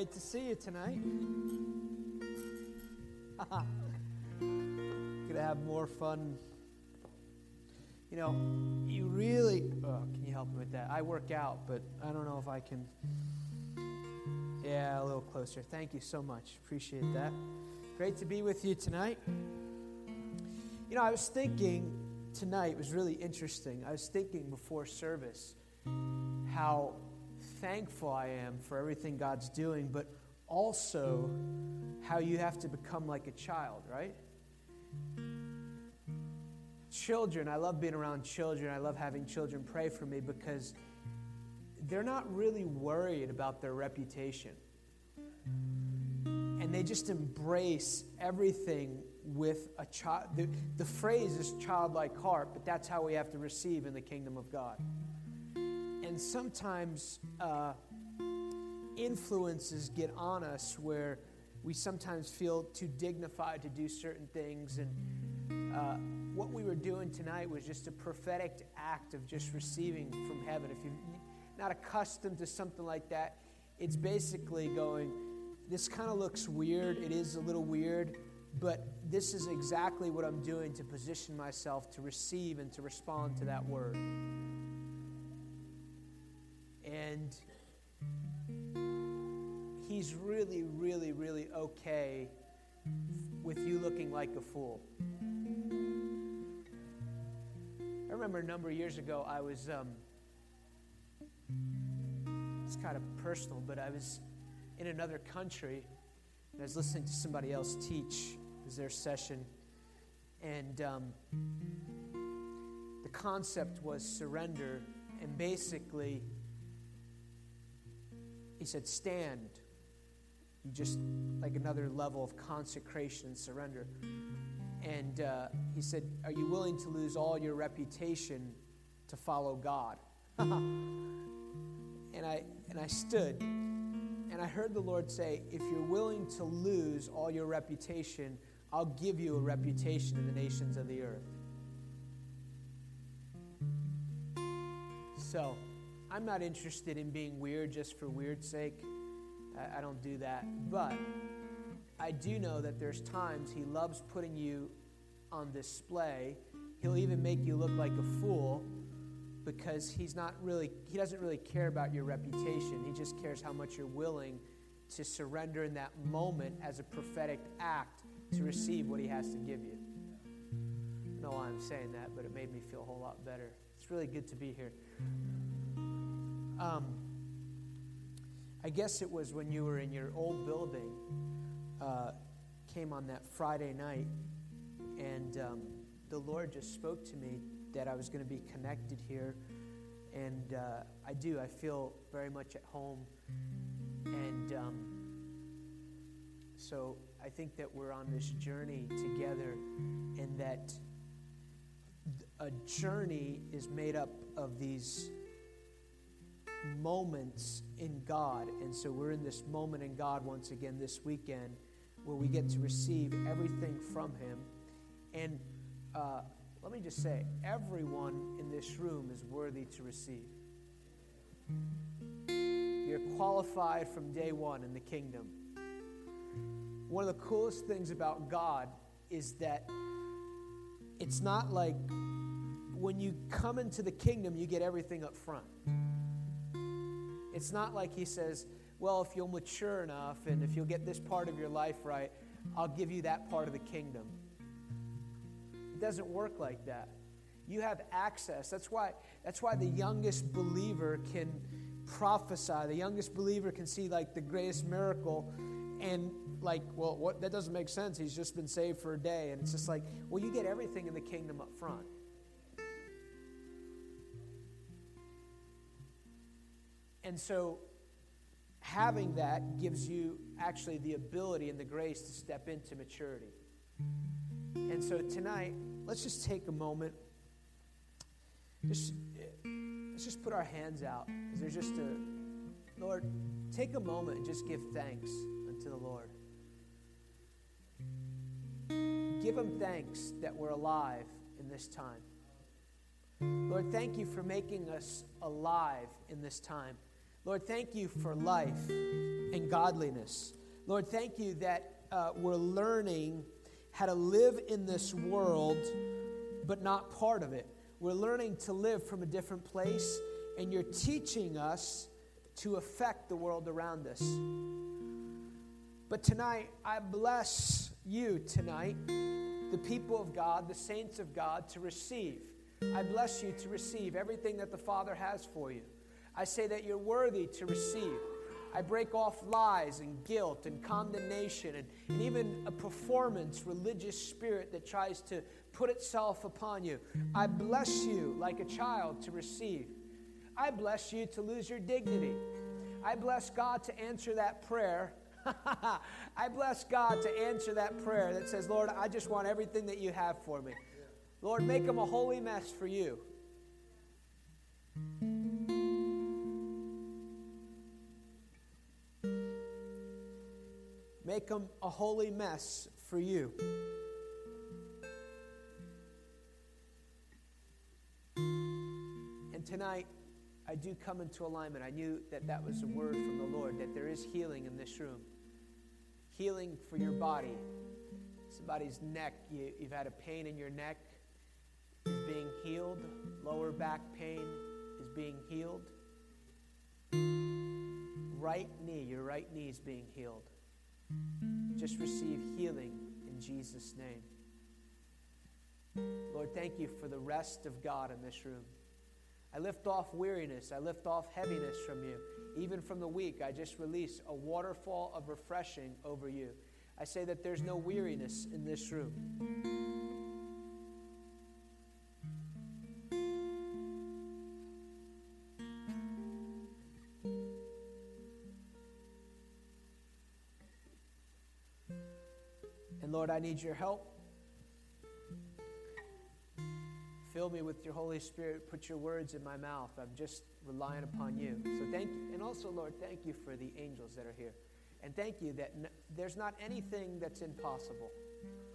great to see you tonight. Gonna have more fun. You know, you really. Oh, can you help me with that? I work out, but I don't know if I can. Yeah, a little closer. Thank you so much. Appreciate that. Great to be with you tonight. You know, I was thinking tonight was really interesting. I was thinking before service how thankful I am for everything God's doing, but also how you have to become like a child, right? Children, I love being around children. I love having children pray for me because they're not really worried about their reputation. And they just embrace everything with a child. The, the phrase is childlike heart, but that's how we have to receive in the kingdom of God and sometimes uh, influences get on us where we sometimes feel too dignified to do certain things. And uh, what we were doing tonight was just a prophetic act of just receiving from heaven. If you're not accustomed to something like that, it's basically going, this kind of looks weird. It is a little weird, but this is exactly what I'm doing to position myself to receive and to respond to that word. And he's really, really, really okay with you looking like a fool. I remember a number of years ago, I was, um, it's kind of personal, but I was in another country and I was listening to somebody else teach. It was their session. And um, the concept was surrender. And basically, he said, Stand. You just, like another level of consecration and surrender. And uh, he said, Are you willing to lose all your reputation to follow God? and, I, and I stood and I heard the Lord say, If you're willing to lose all your reputation, I'll give you a reputation in the nations of the earth. So, I'm not interested in being weird just for weird's sake. I, I don't do that. But I do know that there's times He loves putting you on display. He'll even make you look like a fool because he's not really he doesn't really care about your reputation he just cares how much you're willing to surrender in that moment as a prophetic act to receive what he has to give you why i'm saying that but it made me feel a whole lot better it's really good to be here um, I guess it was when you were in your old building, uh, came on that Friday night, and um, the Lord just spoke to me that I was going to be connected here. And uh, I do, I feel very much at home. And um, so I think that we're on this journey together, and that a journey is made up of these moments in God. And so we're in this moment in God once again this weekend where we get to receive everything from Him. And uh, let me just say, everyone in this room is worthy to receive. You're qualified from day one in the kingdom. One of the coolest things about God is that it's not like when you come into the kingdom, you get everything up front. It's not like he says, well, if you'll mature enough and if you'll get this part of your life right, I'll give you that part of the kingdom. It doesn't work like that. You have access. That's why, that's why the youngest believer can prophesy. The youngest believer can see like the greatest miracle and like, well, what that doesn't make sense. He's just been saved for a day. And it's just like, well, you get everything in the kingdom up front. And so having that gives you actually the ability and the grace to step into maturity. And so tonight, let's just take a moment. Just let's just put our hands out. There's just a Lord, take a moment and just give thanks unto the Lord. Give him thanks that we're alive in this time. Lord, thank you for making us alive in this time. Lord, thank you for life and godliness. Lord, thank you that uh, we're learning how to live in this world, but not part of it. We're learning to live from a different place, and you're teaching us to affect the world around us. But tonight, I bless you tonight, the people of God, the saints of God, to receive. I bless you to receive everything that the Father has for you. I say that you're worthy to receive. I break off lies and guilt and condemnation and, and even a performance religious spirit that tries to put itself upon you. I bless you like a child to receive. I bless you to lose your dignity. I bless God to answer that prayer. I bless God to answer that prayer that says, Lord, I just want everything that you have for me. Lord, make them a holy mess for you. Make them a holy mess for you. And tonight, I do come into alignment. I knew that that was a word from the Lord, that there is healing in this room. Healing for your body. Somebody's neck, you, have had a pain in your neck, is being healed. Lower back pain is being healed. Right knee, your right knee is being healed. Just receive healing in Jesus' name. Lord, thank you for the rest of God in this room. I lift off weariness. I lift off heaviness from you. Even from the weak, I just release a waterfall of refreshing over you. I say that there's no weariness in this room. Need your help. Fill me with your Holy Spirit. Put your words in my mouth. I'm just relying upon you. So thank you. And also, Lord, thank you for the angels that are here. And thank you that there's not anything that's impossible.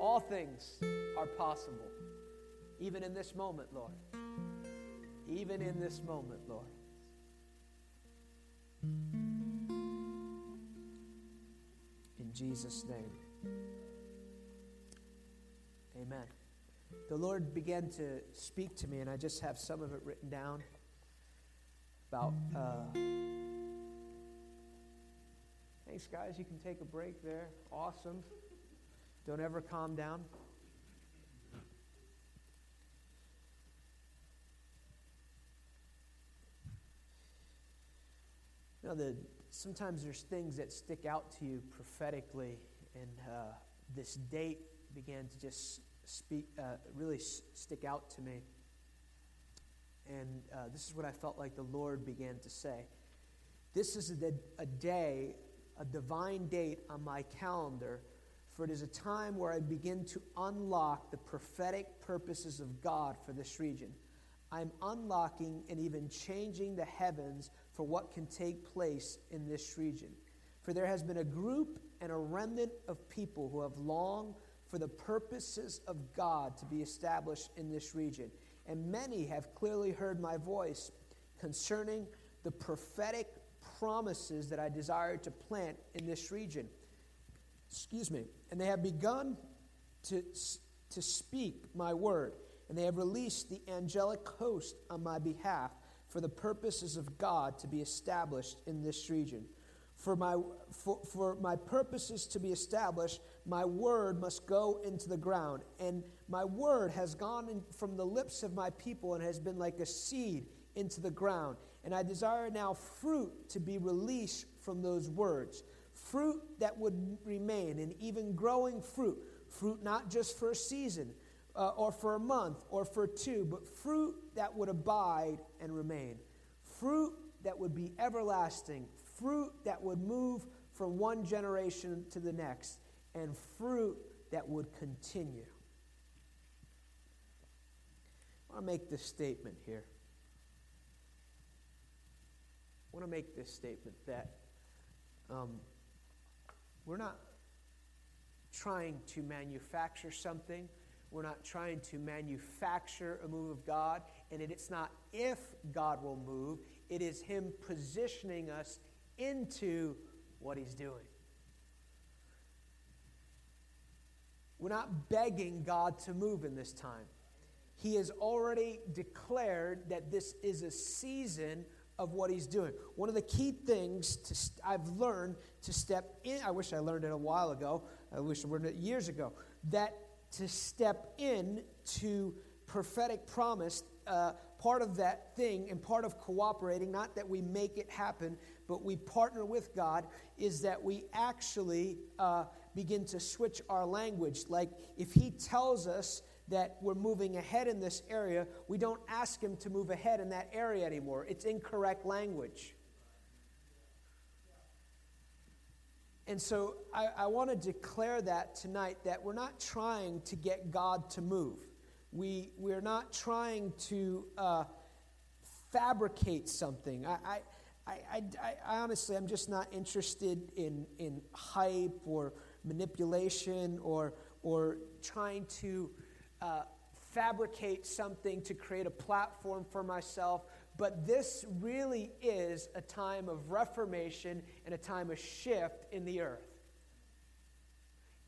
All things are possible. Even in this moment, Lord. Even in this moment, Lord. Jesus' name. Amen. The Lord began to speak to me, and I just have some of it written down about. Uh, thanks, guys. You can take a break there. Awesome. Don't ever calm down. Now, the, sometimes there's things that stick out to you prophetically, and uh, this date began to just speak, uh, really s- stick out to me. And uh, this is what I felt like the Lord began to say. This is a, a day, a divine date on my calendar, for it is a time where I begin to unlock the prophetic purposes of God for this region. I'm unlocking and even changing the heavens for what can take place in this region. For there has been a group and a remnant of people who have longed for the purposes of God to be established in this region. And many have clearly heard my voice concerning the prophetic promises that I desire to plant in this region. Excuse me. And they have begun to, to speak my word, and they have released the angelic host on my behalf for the purposes of God to be established in this region. For my, for, for my purposes to be established, my word must go into the ground. And my word has gone from the lips of my people and has been like a seed into the ground. And I desire now fruit to be released from those words. Fruit that would remain, and even growing fruit. Fruit not just for a season uh, or for a month or for two, but fruit that would abide and remain. Fruit that would be everlasting, fruit that would move from one generation to the next, and fruit that would continue. I want to make this statement here. I want to make this statement that um, we're not trying to manufacture something. We're not trying to manufacture a move of God. And it's not if God will move, it is Him positioning us into what He's doing. We're not begging God to move in this time. He has already declared that this is a season of what he's doing. One of the key things to st- I've learned to step in, I wish I learned it a while ago, I wish I learned it years ago, that to step in to prophetic promise, uh, part of that thing and part of cooperating, not that we make it happen, but we partner with God, is that we actually uh, begin to switch our language. Like if He tells us that we're moving ahead in this area, we don't ask Him to move ahead in that area anymore. It's incorrect language. And so I, I want to declare that tonight that we're not trying to get God to move. We, we're not trying to uh, fabricate something. I, I, I, I, honestly, I'm just not interested in, in hype or manipulation or, or trying to uh, fabricate something to create a platform for myself. But this really is a time of reformation and a time of shift in the earth.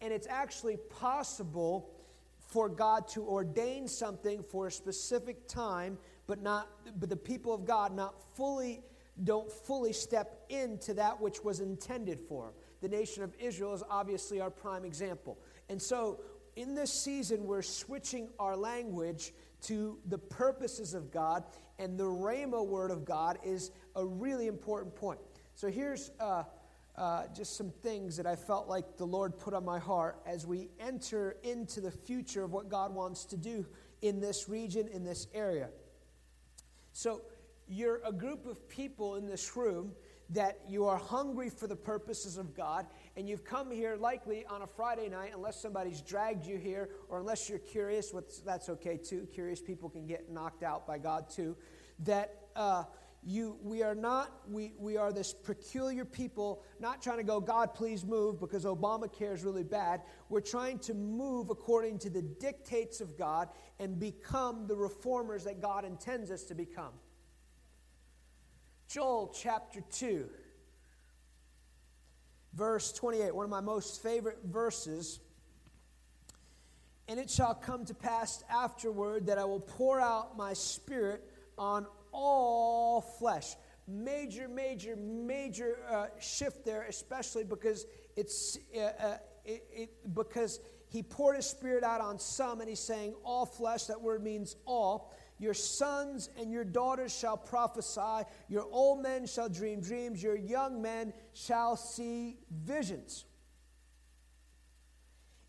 And it's actually possible for God to ordain something for a specific time, but not but the people of God not fully don't fully step into that which was intended for. The nation of Israel is obviously our prime example. And so in this season, we're switching our language to the purposes of God, and the Rhema word of God is a really important point. So here's uh, uh, just some things that I felt like the Lord put on my heart as we enter into the future of what God wants to do in this region, in this area. So you're a group of people in this room that you are hungry for the purposes of God, and you've come here likely on a Friday night, unless somebody's dragged you here, or unless you're curious, that's okay too. Curious people can get knocked out by God too. That uh, you, we are not, we, we are this peculiar people, not trying to go, God, please move, because Obamacare is really bad. We're trying to move according to the dictates of God and become the reformers that God intends us to become. Joel chapter 2, verse 28, one of my most favorite verses. And it shall come to pass afterward that I will pour out my spirit on all flesh. Major, major, major uh, shift there, especially because it's uh, uh, it, it, because he poured his spirit out on some, and he's saying all flesh. That word means all. Your sons and your daughters shall prophesy. Your old men shall dream dreams. Your young men shall see visions.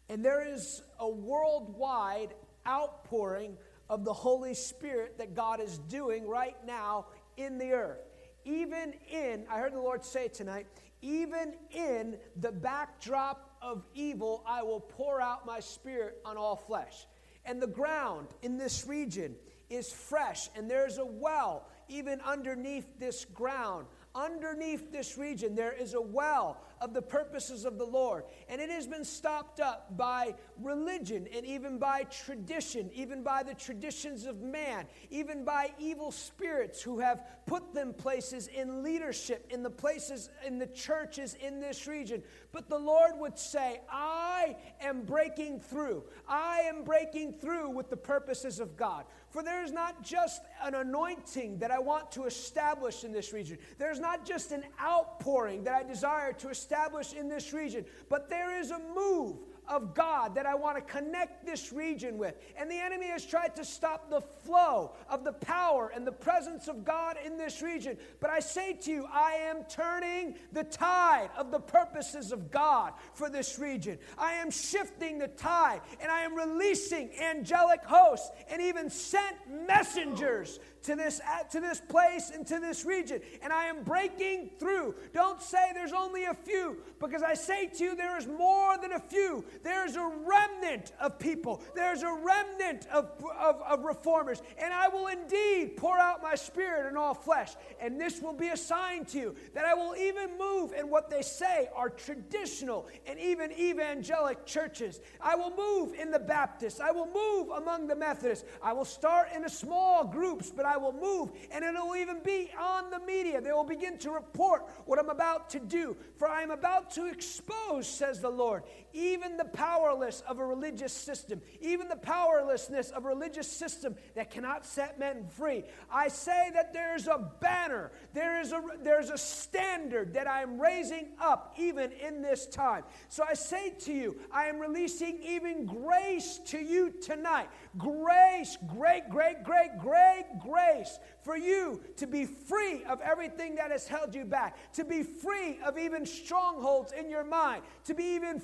And there is a worldwide outpouring of the Holy Spirit that God is doing right now in the earth. Even in, I heard the Lord say tonight, even in the backdrop of evil, I will pour out my spirit on all flesh. And the ground in this region is fresh, and there's a well even underneath this ground. Underneath this region, there is a well of the purposes of the Lord. And it has been stopped up by religion and even by tradition, even by the traditions of man, even by evil spirits who have put them places in leadership, in the places, in the churches in this region. But the Lord would say, I am breaking through. I am breaking through with the purposes of God. For there is not just an anointing that I want to establish in this region. There's not just an outpouring that I desire to establish in this region, but there is a move of God that I want to connect this region with. And the enemy has tried to stop the flow of the power and the presence of God in this region. But I say to you, I am turning the tide of the purposes of God for this region. I am shifting the tide and I am releasing angelic hosts and even sent messengers to this, uh, to this place and to this region. And I am breaking through. Don't say there's only a few, because I say to you, there is more than a few. There's a remnant of people, there's a remnant of, of, of reformers, and I will indeed pour out my spirit in all flesh. And this will be a sign to you that I will even move in what they say are traditional and even evangelic churches. I will move in the Baptists, I will move among the Methodists. I will start in a small groups, but I will move, and it'll even be on the media. They will begin to report what I'm about to do. For I am about to expose, says the Lord, even the powerless of a religious system, even the powerlessness of a religious system that cannot set men free. I say that there's a banner, there is a, there's a standard that I am raising up even in this time. So I say to you, I am releasing even grace to you tonight. Grace, great, great, great, great grace for you to be free of everything that has held you back, to be free of even strongholds in your mind, to be even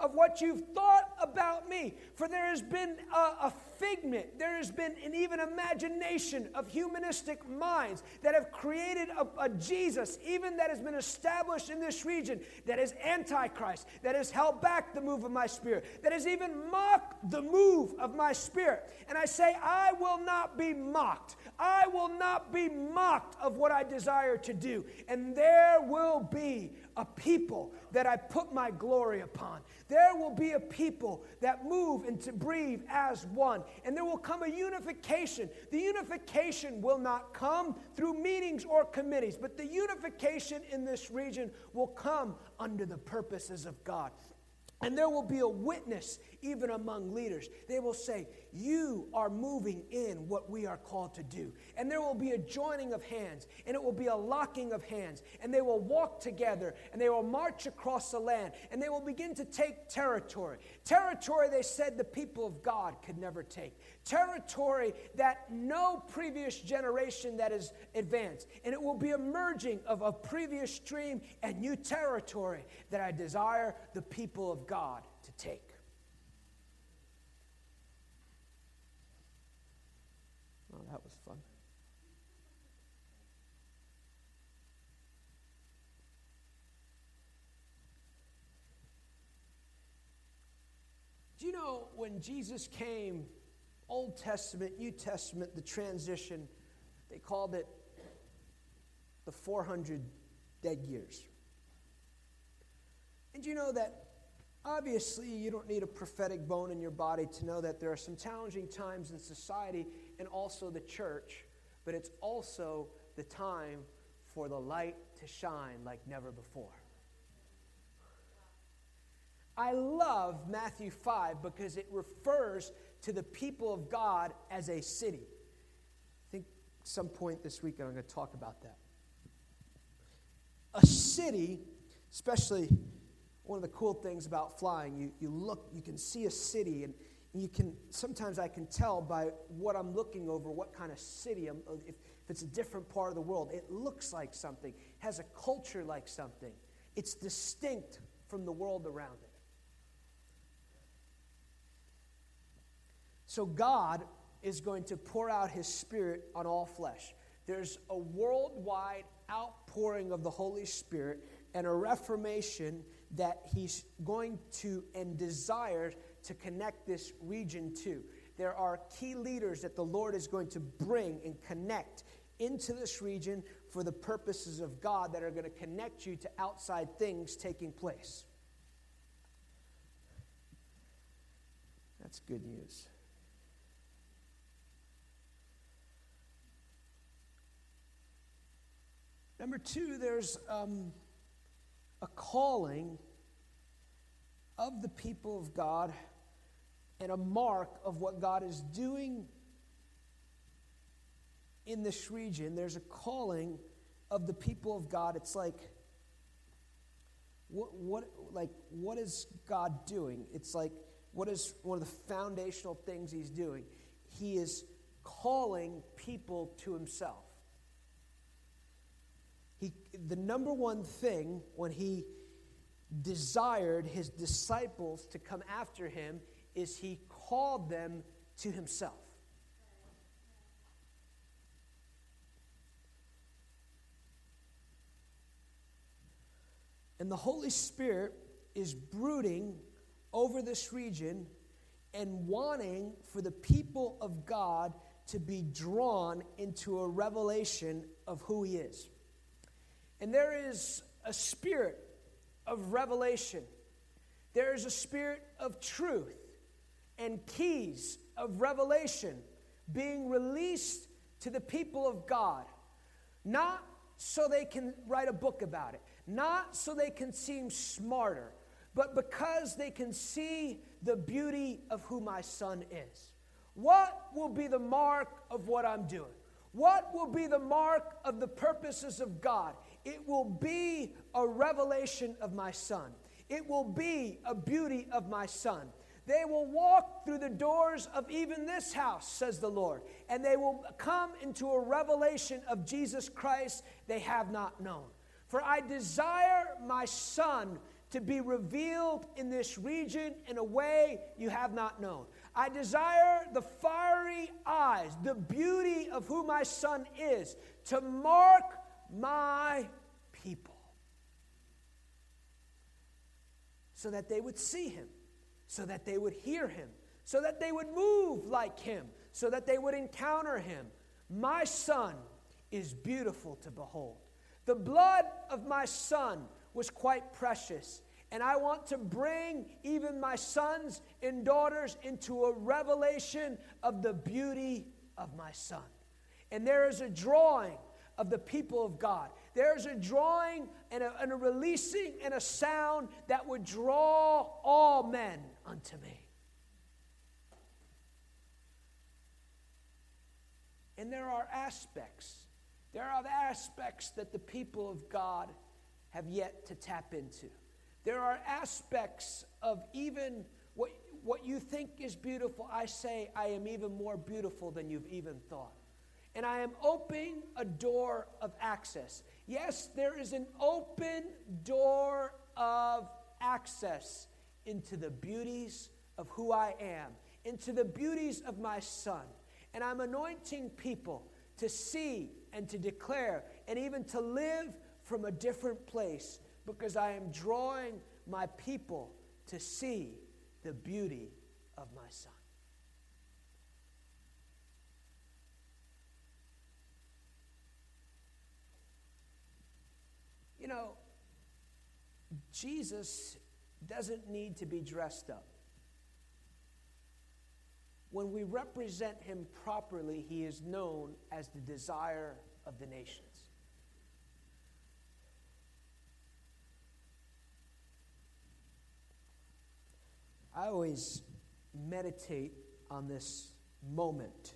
of what you've thought about me. For there has been a, a figment, there has been an even imagination of humanistic minds that have created a, a Jesus, even that has been established in this region, that is antichrist, that has held back the move of my spirit, that has even mocked the move of my spirit. And I say, I will not be mocked. I will not be mocked of what I desire to do. And there will be a people that I put my glory upon. There will be a people that move and to breathe as one. And there will come a unification. The unification will not come through meetings or committees, but the unification in this region will come under the purposes of God. And there will be a witness even among leaders. They will say, You are moving in what we are called to do. And there will be a joining of hands, and it will be a locking of hands. And they will walk together, and they will march across the land, and they will begin to take territory. Territory they said the people of God could never take. Territory that no previous generation that is advanced. And it will be a merging of a previous stream and new territory that I desire the people of God to take. Oh, that was fun. Do you know when Jesus came, Old Testament, New Testament, the transition, they called it the 400 dead years. And you know that obviously you don't need a prophetic bone in your body to know that there are some challenging times in society and also the church, but it's also the time for the light to shine like never before. I love Matthew 5 because it refers to the people of God as a city. I think some point this week I'm going to talk about that. A city, especially one of the cool things about flying, you, you look, you can see a city, and you can, sometimes I can tell by what I'm looking over what kind of city, I'm, if, if it's a different part of the world. It looks like something, has a culture like something. It's distinct from the world around it. So God is going to pour out his spirit on all flesh. There's a worldwide outpouring of the Holy Spirit and a reformation that he's going to and desires to connect this region to. There are key leaders that the Lord is going to bring and connect into this region for the purposes of God that are going to connect you to outside things taking place. That's good news. Number two, there's um, a calling of the people of God and a mark of what God is doing in this region. There's a calling of the people of God. It's like, what, what, like, what is God doing? It's like, what is one of the foundational things He's doing? He is calling people to Himself. He, the number one thing when he desired his disciples to come after him is he called them to himself. And the Holy Spirit is brooding over this region and wanting for the people of God to be drawn into a revelation of who He is. And there is a spirit of revelation, there is a spirit of truth and keys of revelation being released to the people of God, not so they can write a book about it, not so they can seem smarter, but because they can see the beauty of who my son is. What will be the mark of what I'm doing? What will be the mark of the purposes of God? It will be a revelation of my son. It will be a beauty of my son. They will walk through the doors of even this house, says the Lord, and they will come into a revelation of Jesus Christ they have not known. For I desire my Son to be revealed in this region in a way you have not known. I desire the fiery eyes, the beauty of who my Son is, to mark my people so that they would see him so that they would hear him, so that they would move like him, so that they would encounter him. My son is beautiful to behold. The blood of my son was quite precious. And I want to bring even my sons and daughters into a revelation of the beauty of my son. And there is a drawing of the people of God. There's a drawing and a, and a releasing and a sound that would draw all men unto me. And there are aspects, there are aspects that the people of God have yet to tap into. There are aspects of even what, what you think is beautiful. I say, I am even more beautiful than you've even thought. And I am opening a door of access. Yes, there is an open door of access into the beauties of who I am, into the beauties of my Son. And I'm anointing people to see and to declare and even to live from a different place because I am drawing my people to see the beauty of my Son. You know, Jesus doesn't need to be dressed up. When we represent him properly, he is known as the desire of the nations. I always meditate on this moment.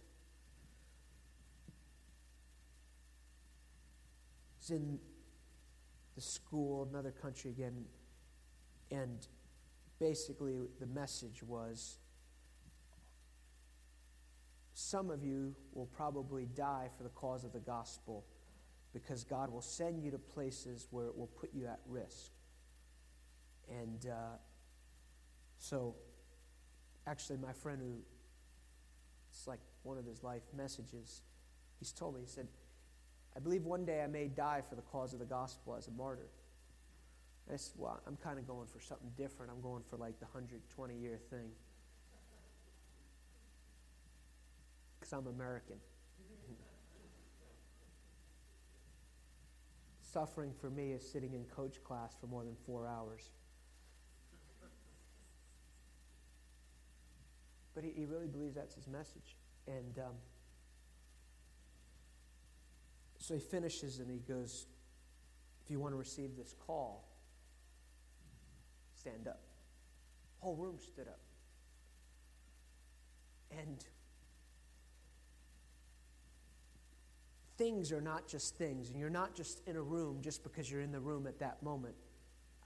It's in the school, another country again, and basically, the message was some of you will probably die for the cause of the gospel because God will send you to places where it will put you at risk. And uh, so, actually, my friend who, it's like one of his life messages, he's told me, he said, I believe one day I may die for the cause of the gospel as a martyr. I said, well, I'm kind of going for something different. I'm going for like the 120 year thing. Because I'm American. Suffering for me is sitting in coach class for more than four hours. But he, he really believes that's his message. And um, so he finishes and he goes, If you want to receive this call, stand up. Whole room stood up. And things are not just things, and you're not just in a room just because you're in the room at that moment.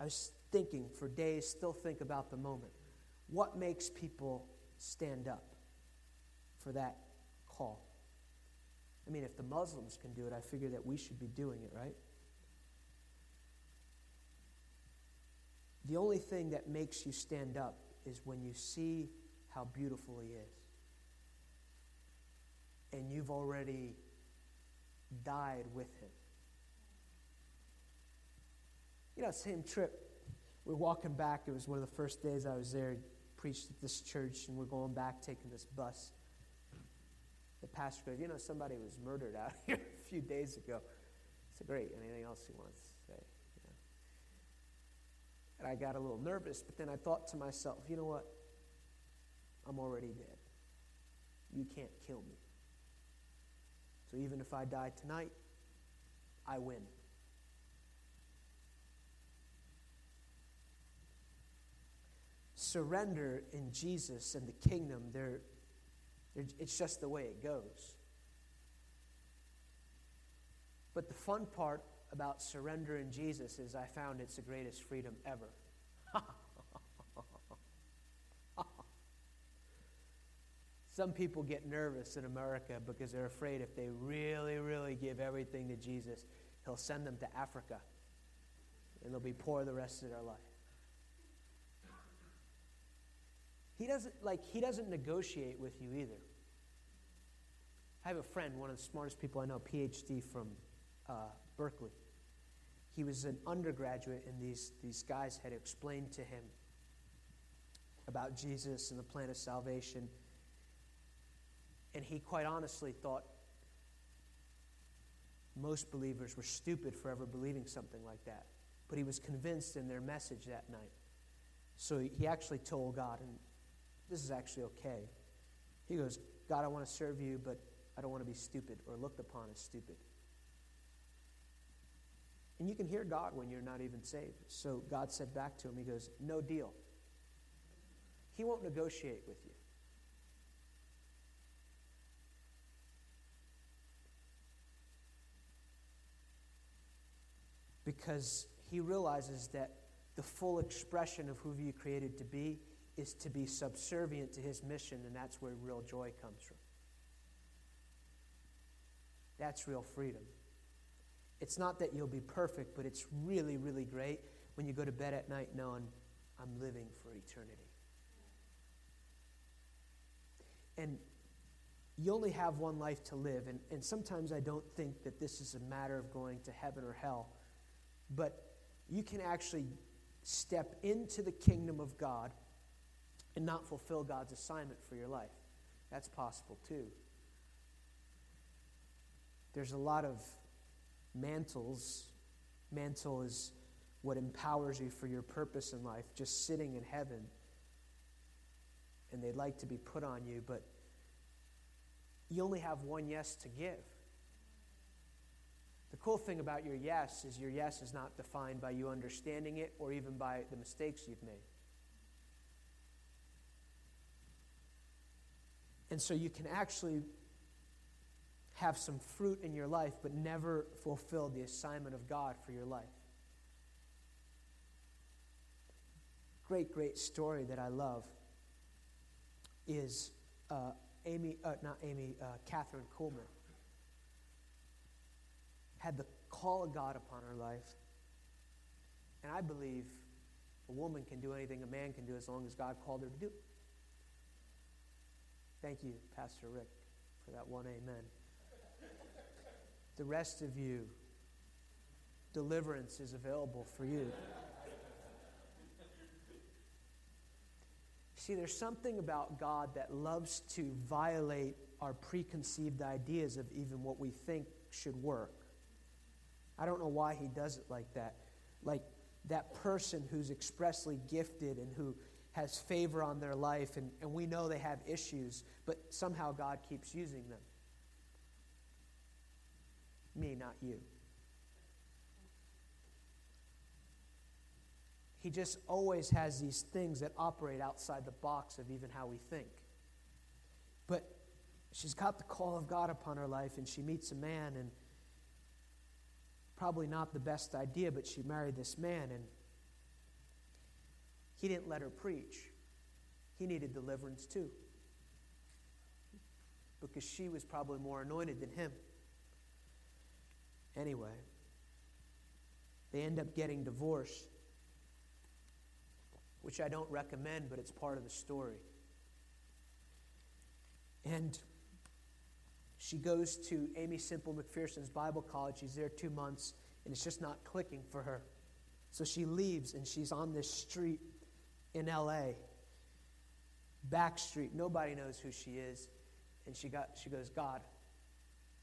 I was thinking for days, still think about the moment. What makes people stand up for that call? I mean, if the Muslims can do it, I figure that we should be doing it, right? The only thing that makes you stand up is when you see how beautiful He is. And you've already died with Him. You know, same trip. we're walking back. It was one of the first days I was there. Preached at this church, and we're going back taking this bus. The pastor goes, You know, somebody was murdered out here a few days ago. Said, Great. Anything else he wants to say? And I got a little nervous, but then I thought to myself, You know what? I'm already dead. You can't kill me. So even if I die tonight, I win. surrender in Jesus and the kingdom, they're, it's just the way it goes. But the fun part about surrender in Jesus is I found it's the greatest freedom ever. Some people get nervous in America because they're afraid if they really, really give everything to Jesus, He'll send them to Africa and they'll be poor the rest of their life. He doesn't like he doesn't negotiate with you either. I have a friend, one of the smartest people I know, PhD from uh, Berkeley. He was an undergraduate, and these, these guys had explained to him about Jesus and the plan of salvation. And he quite honestly thought most believers were stupid for ever believing something like that. But he was convinced in their message that night. So he actually told God, and this is actually okay. He goes, God, I want to serve you, but I don't want to be stupid or looked upon as stupid. And you can hear God when you're not even saved. So God said back to him, He goes, No deal. He won't negotiate with you. Because he realizes that the full expression of who you created to be is to be subservient to his mission, and that's where real joy comes from. That's real freedom. It's not that you'll be perfect, but it's really, really great when you go to bed at night knowing I'm living for eternity. And you only have one life to live, and, and sometimes I don't think that this is a matter of going to heaven or hell, but you can actually step into the kingdom of God and not fulfill God's assignment for your life. That's possible too. There's a lot of mantles. Mantle is what empowers you for your purpose in life, just sitting in heaven. And they'd like to be put on you, but you only have one yes to give. The cool thing about your yes is your yes is not defined by you understanding it or even by the mistakes you've made. And so you can actually have some fruit in your life, but never fulfill the assignment of God for your life. Great, great story that I love is uh, Amy, uh, not Amy, uh, Kathryn Kuhlman had the call of God upon her life. And I believe a woman can do anything a man can do as long as God called her to do. Thank you, Pastor Rick, for that one amen. The rest of you, deliverance is available for you. See, there's something about God that loves to violate our preconceived ideas of even what we think should work. I don't know why he does it like that. Like that person who's expressly gifted and who has favor on their life, and, and we know they have issues, but somehow God keeps using them. Me, not you. He just always has these things that operate outside the box of even how we think. But she's got the call of God upon her life, and she meets a man, and probably not the best idea, but she married this man, and he didn't let her preach. He needed deliverance too. Because she was probably more anointed than him. Anyway, they end up getting divorced, which I don't recommend, but it's part of the story. And she goes to Aimee Semple McPherson's Bible College. She's there two months, and it's just not clicking for her. So she leaves and she's on this street in LA, back street. Nobody knows who she is. And she, got, she goes, God,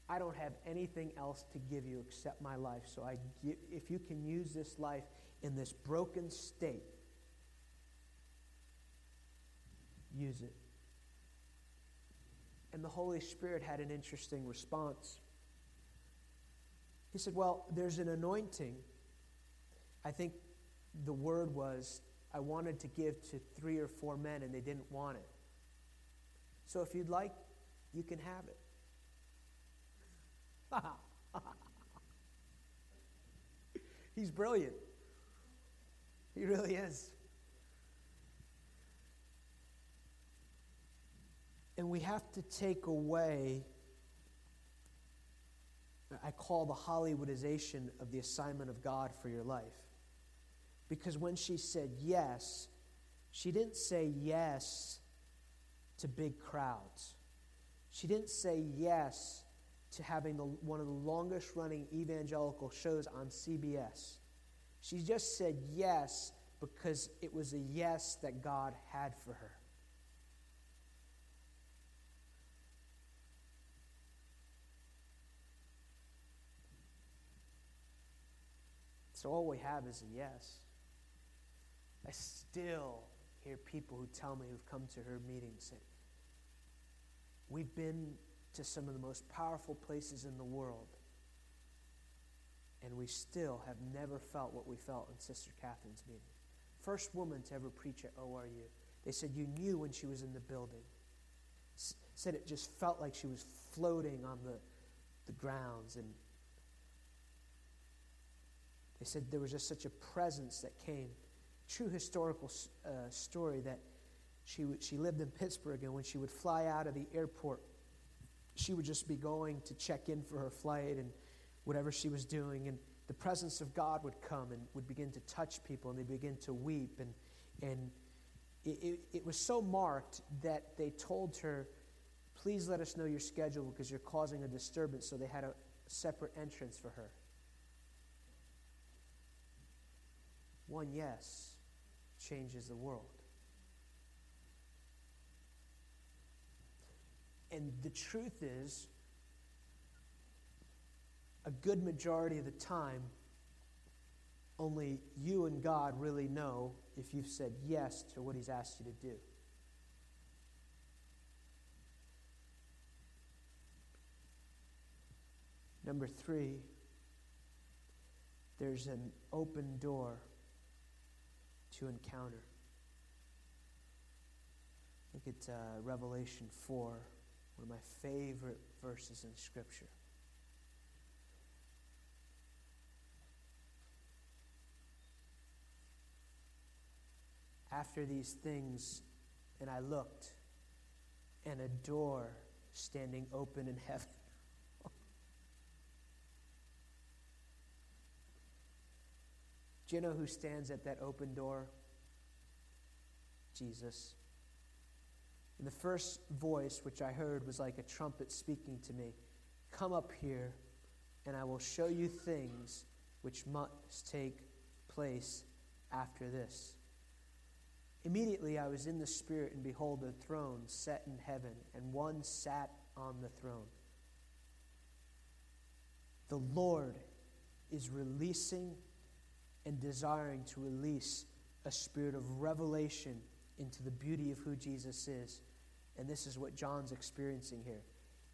I don't have anything else to give you except my life. So I give, if you can use this life in this broken state, use it. And the Holy Spirit had an interesting response. He said, Well, there's an anointing. I think the word was, I wanted to give to three or four men and they didn't want it. So if you'd like, you can have it. He's brilliant. He really is. And we have to take away, I call the Hollywoodization of the assignment of God for your life. Because when she said yes, she didn't say yes to big crowds. She didn't say yes to having the, one of the longest running evangelical shows on CBS. She just said yes because it was a yes that God had for her. So all we have is a yes. I still hear people who tell me who've come to her meetings say, We've been to some of the most powerful places in the world, and we still have never felt what we felt in Sister Kathryn's meeting. First woman to ever preach at ORU. They said you knew when she was in the building. S- said it just felt like she was floating on the, the grounds and they said there was just such a presence that came. True historical uh, story that she, w- she lived in Pittsburgh, and when she would fly out of the airport, she would just be going to check in for her flight and whatever she was doing. And the presence of God would come and would begin to touch people, and they begin to weep. And, and it, it, it was so marked that they told her, Please let us know your schedule because you're causing a disturbance. So they had a separate entrance for her. One yes changes the world. And the truth is, a good majority of the time, only you and God really know if you've said yes to what He's asked you to do. Number three, there's an open door to encounter. Look at uh, Revelation 4, one of my favorite verses in Scripture. After these things, and I looked, and a door standing open in heaven. Do you know who stands at that open door? Jesus. And the first voice which I heard was like a trumpet speaking to me Come up here, and I will show you things which must take place after this. Immediately I was in the Spirit, and behold, a throne set in heaven, and one sat on the throne. The Lord is releasing and desiring to release a spirit of revelation into the beauty of who Jesus is. And this is what John's experiencing here.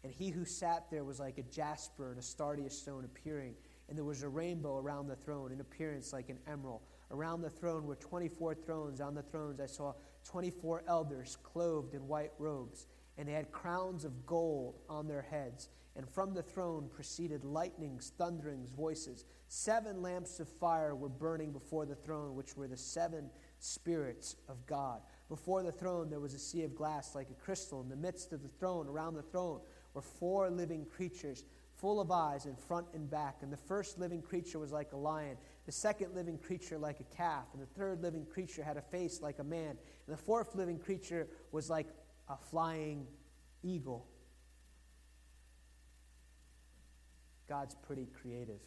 And he who sat there was like a jasper and a sardius stone appearing. And there was a rainbow around the throne, in appearance like an emerald. Around the throne were 24 thrones. On the thrones I saw 24 elders clothed in white robes, and they had crowns of gold on their heads. And from the throne proceeded lightnings, thunderings, voices. Seven lamps of fire were burning before the throne, which were the seven spirits of God. Before the throne there was a sea of glass like a crystal. In the midst of the throne, around the throne, were four living creatures, full of eyes in front and back. And the first living creature was like a lion, the second living creature like a calf, and the third living creature had a face like a man, and the fourth living creature was like a flying eagle. God's pretty creative.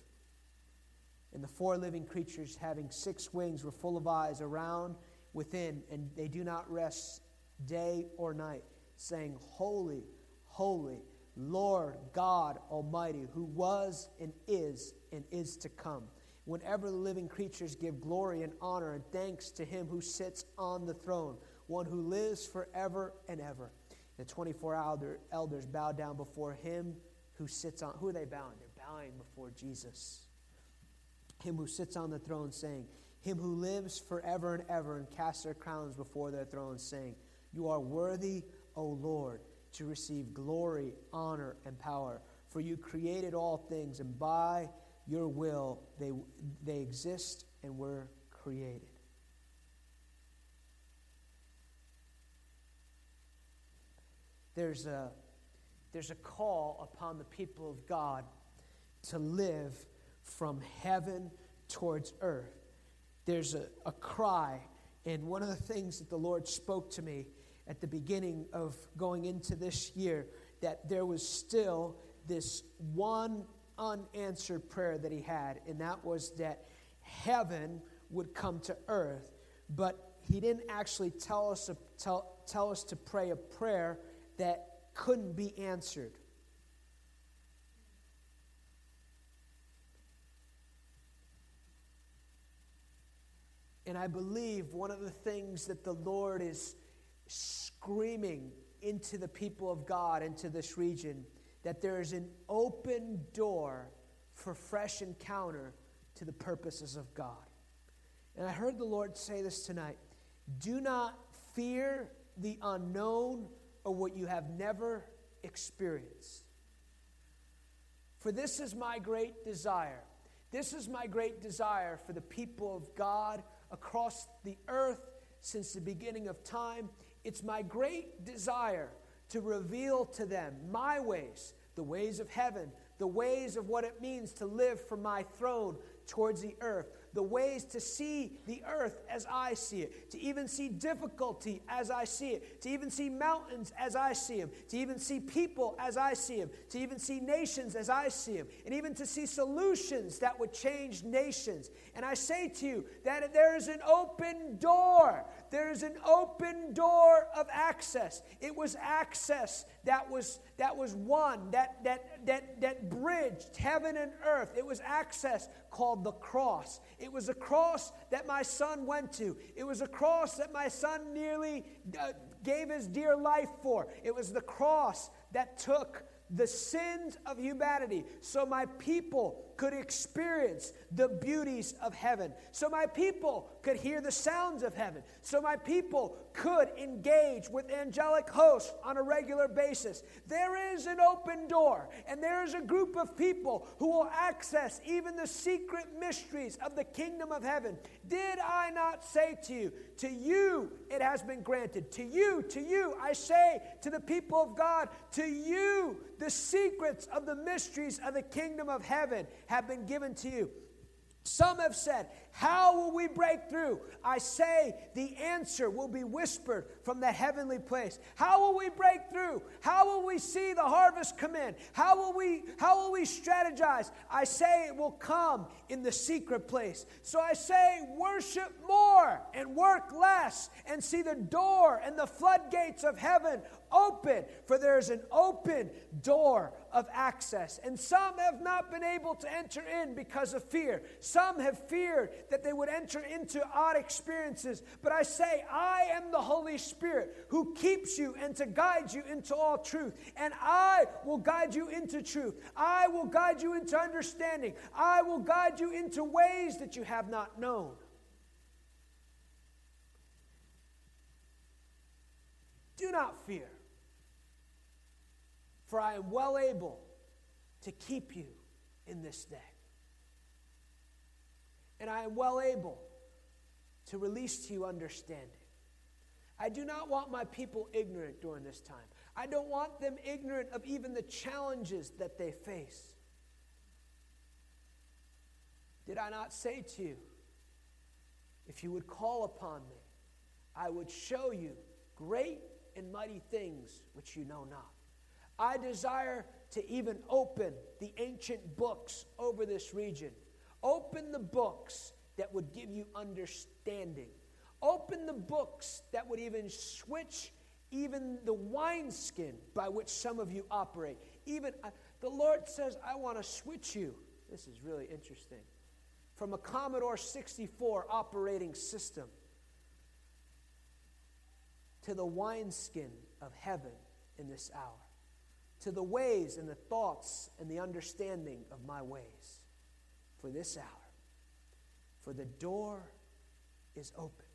And the four living creatures, having six wings, were full of eyes around within, and they do not rest day or night, saying, Holy, holy, Lord God Almighty, who was and is and is to come. Whenever the living creatures give glory and honor and thanks to him who sits on the throne, one who lives forever and ever. The 24 elder, elders bow down before him who sits on. Who are they bowing? They're bowing before Jesus. Him who sits on the throne, saying, Him who lives forever and ever, and casts their crowns before their throne, saying, You are worthy, O Lord to receive glory, honor, and power. For you created all things, and by your will they, they exist and were created. There's a, there's a call upon the people of God to live from heaven towards earth. There's a, a cry, and one of the things that the Lord spoke to me at the beginning of going into this year that there was still this one unanswered prayer that he had, and that was that heaven would come to earth. But he didn't actually tell us, tell, tell us to pray a prayer that couldn't be answered. And I believe one of the things that the Lord is screaming into the people of God, into this region, that there is an open door for fresh encounter to the purposes of God. And I heard the Lord say this tonight do not fear the unknown or what you have never experienced. For this is my great desire. This is my great desire for the people of God across the earth since the beginning of time. It's my great desire to reveal to them my ways, the ways of heaven, the ways of what it means to live from my throne towards the earth, the ways to see the earth as I see it, to even see difficulty as I see it, to even see mountains as I see them, to even see people as I see them, to even see nations as I see them, and even to see solutions that would change nations. And I say to you that there is an open door. There is an open door of access. It was access that was that was one that that that that bridged heaven and earth. It was access called the cross. It was a cross that my son went to. It was a cross that my son nearly uh, gave his dear life for. It was the cross that took the sins of humanity so my people could experience the beauties of heaven, so my people could hear the sounds of heaven, so my people could engage with angelic hosts on a regular basis. There is an open door, and there is a group of people who will access even the secret mysteries of the kingdom of heaven. Did I not say to you, to you it has been granted, to you, to you, I say to the people of God, to you the secrets of the mysteries of the kingdom of heaven have been given to you. Some have said, How will we break through? I say the answer will be whispered from the heavenly place. How will we break through? How will we see the harvest come in? How will we how will we strategize? I say it will come in the secret place. So I say worship more and work less and see the door and the floodgates of heaven open, for there is an open door of access. And some have not been able to enter in because of fear. Some have feared that they would enter into odd experiences. But I say, I am the Holy Spirit who keeps you and to guide you into all truth. And I will guide you into truth. I will guide you into understanding. I will guide you into ways that you have not known. Do not fear for I am well able to keep you in this day. And I am well able to release to you understanding. I do not want my people ignorant during this time. I don't want them ignorant of even the challenges that they face. Did I not say to you, if you would call upon me, I would show you great and mighty things which you know not? I desire to even open the ancient books over this region, Open the books that would give you understanding. Open the books that would even switch even the wineskin by which some of you operate. Even uh, the Lord says, I want to switch you. This is really interesting. From a Commodore 64 operating system to the wineskin of heaven in this hour, to the ways and the thoughts and the understanding of my ways for this hour. For the door is open.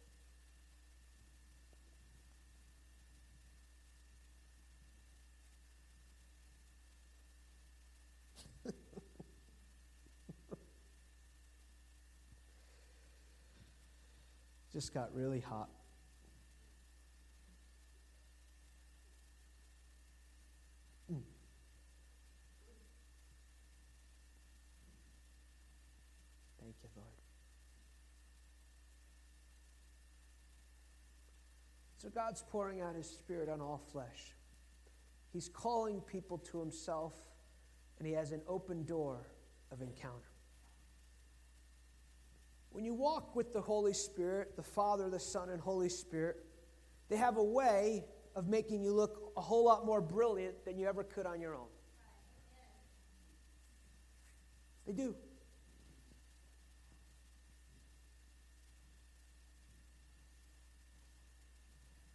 Just got really hot. Mm. Thank you, Lord. So God's pouring out His Spirit on all flesh. He's calling people to Himself, and He has an open door of encounter. When you walk with the Holy Spirit, the Father, the Son, and Holy Spirit, they have a way of making you look a whole lot more brilliant than you ever could on your own. They do.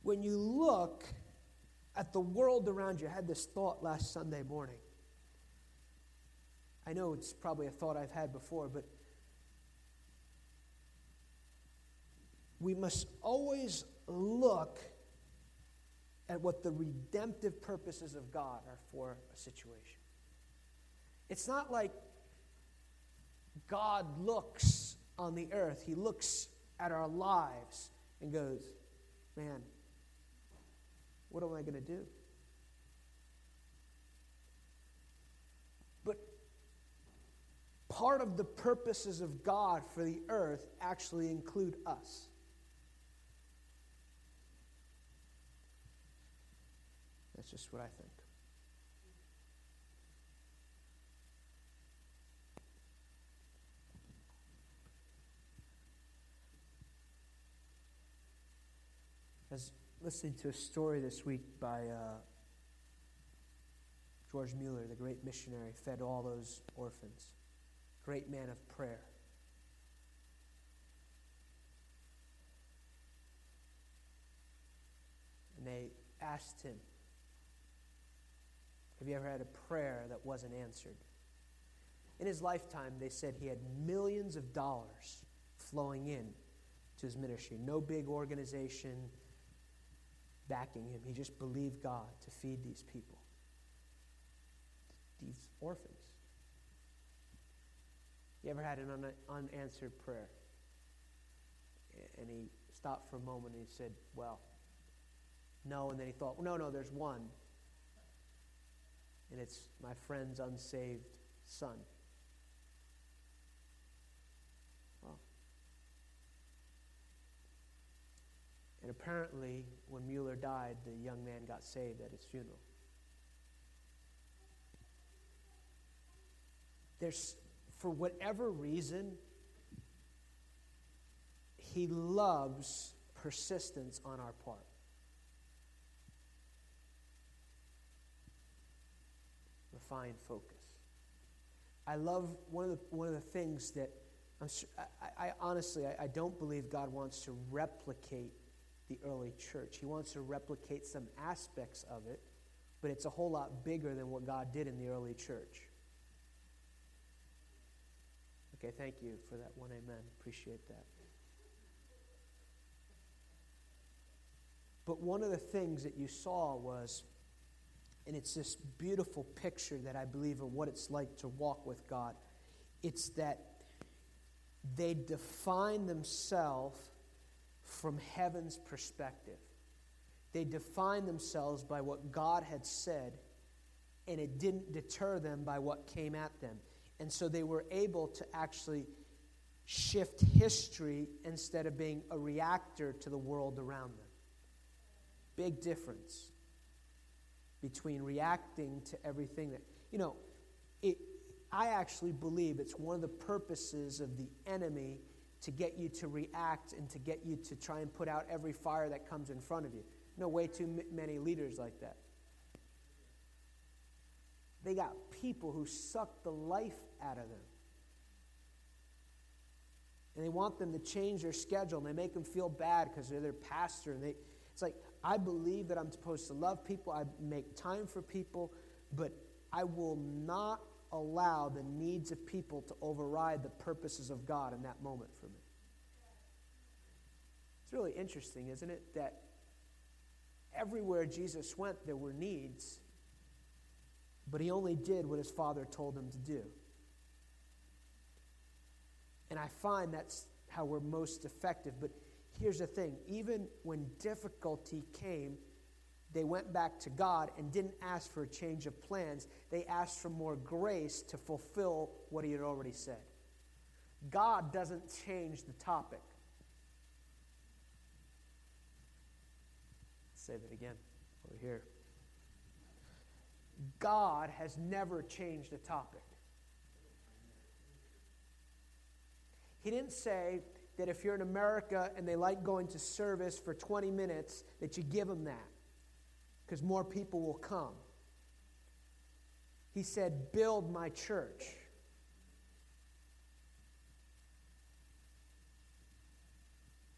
When you look at the world around you, I had this thought last Sunday morning. I know it's probably a thought I've had before, but we must always look at what the redemptive purposes of God are for a situation. It's not like God looks on the earth, He looks at our lives and goes, Man, what am I going to do? But part of the purposes of God for the earth actually include us. That's just what I think. I was listening to a story this week by uh, George Mueller, the great missionary, fed all those orphans. Great man of prayer. And they asked him, have you ever had a prayer that wasn't answered? In his lifetime, they said he had millions of dollars flowing in to his ministry. No big organization backing him. He just believed God to feed these people, these orphans. You ever had an un- unanswered prayer? And he stopped for a moment and he said, Well, no. And then he thought, well, No, no, there's one and it's my friend's unsaved son. Well, and apparently, when Mueller died, the young man got saved at his funeral. There's, for whatever reason, he loves persistence on our part. refined focus. I love one of the, one of the things that I'm, I, I honestly, I, I don't believe God wants to replicate the early church. He wants to replicate some aspects of it, but it's a whole lot bigger than what God did in the early church. Okay, thank you for that one amen. Appreciate that. But one of the things that you saw was and it's this beautiful picture that I believe of what it's like to walk with God. It's that they define themselves from heaven's perspective. They defined themselves by what God had said, and it didn't deter them by what came at them. And so they were able to actually shift history instead of being a reactor to the world around them. Big difference between reacting to everything that, you know, it, I actually believe it's one of the purposes of the enemy to get you to react and to get you to try and put out every fire that comes in front of you. No, way too many leaders like that. They got people who suck the life out of them. And they want them to change their schedule and they make them feel bad because they're their pastor. And they, it's like, I believe that I'm supposed to love people, I make time for people, but I will not allow the needs of people to override the purposes of God in that moment for me. It's really interesting, isn't it? That everywhere Jesus went, there were needs, but he only did what his father told him to do. And I find that's how we're most effective. But here's the thing even when difficulty came, they went back to God and didn't ask for a change of plans. They asked for more grace to fulfill what He had already said. God doesn't change the topic. say that again over here. God has never changed a topic. He didn't say that if you're in America and they like going to service for 20 minutes, that you give them that because more people will come. He said, Build my church.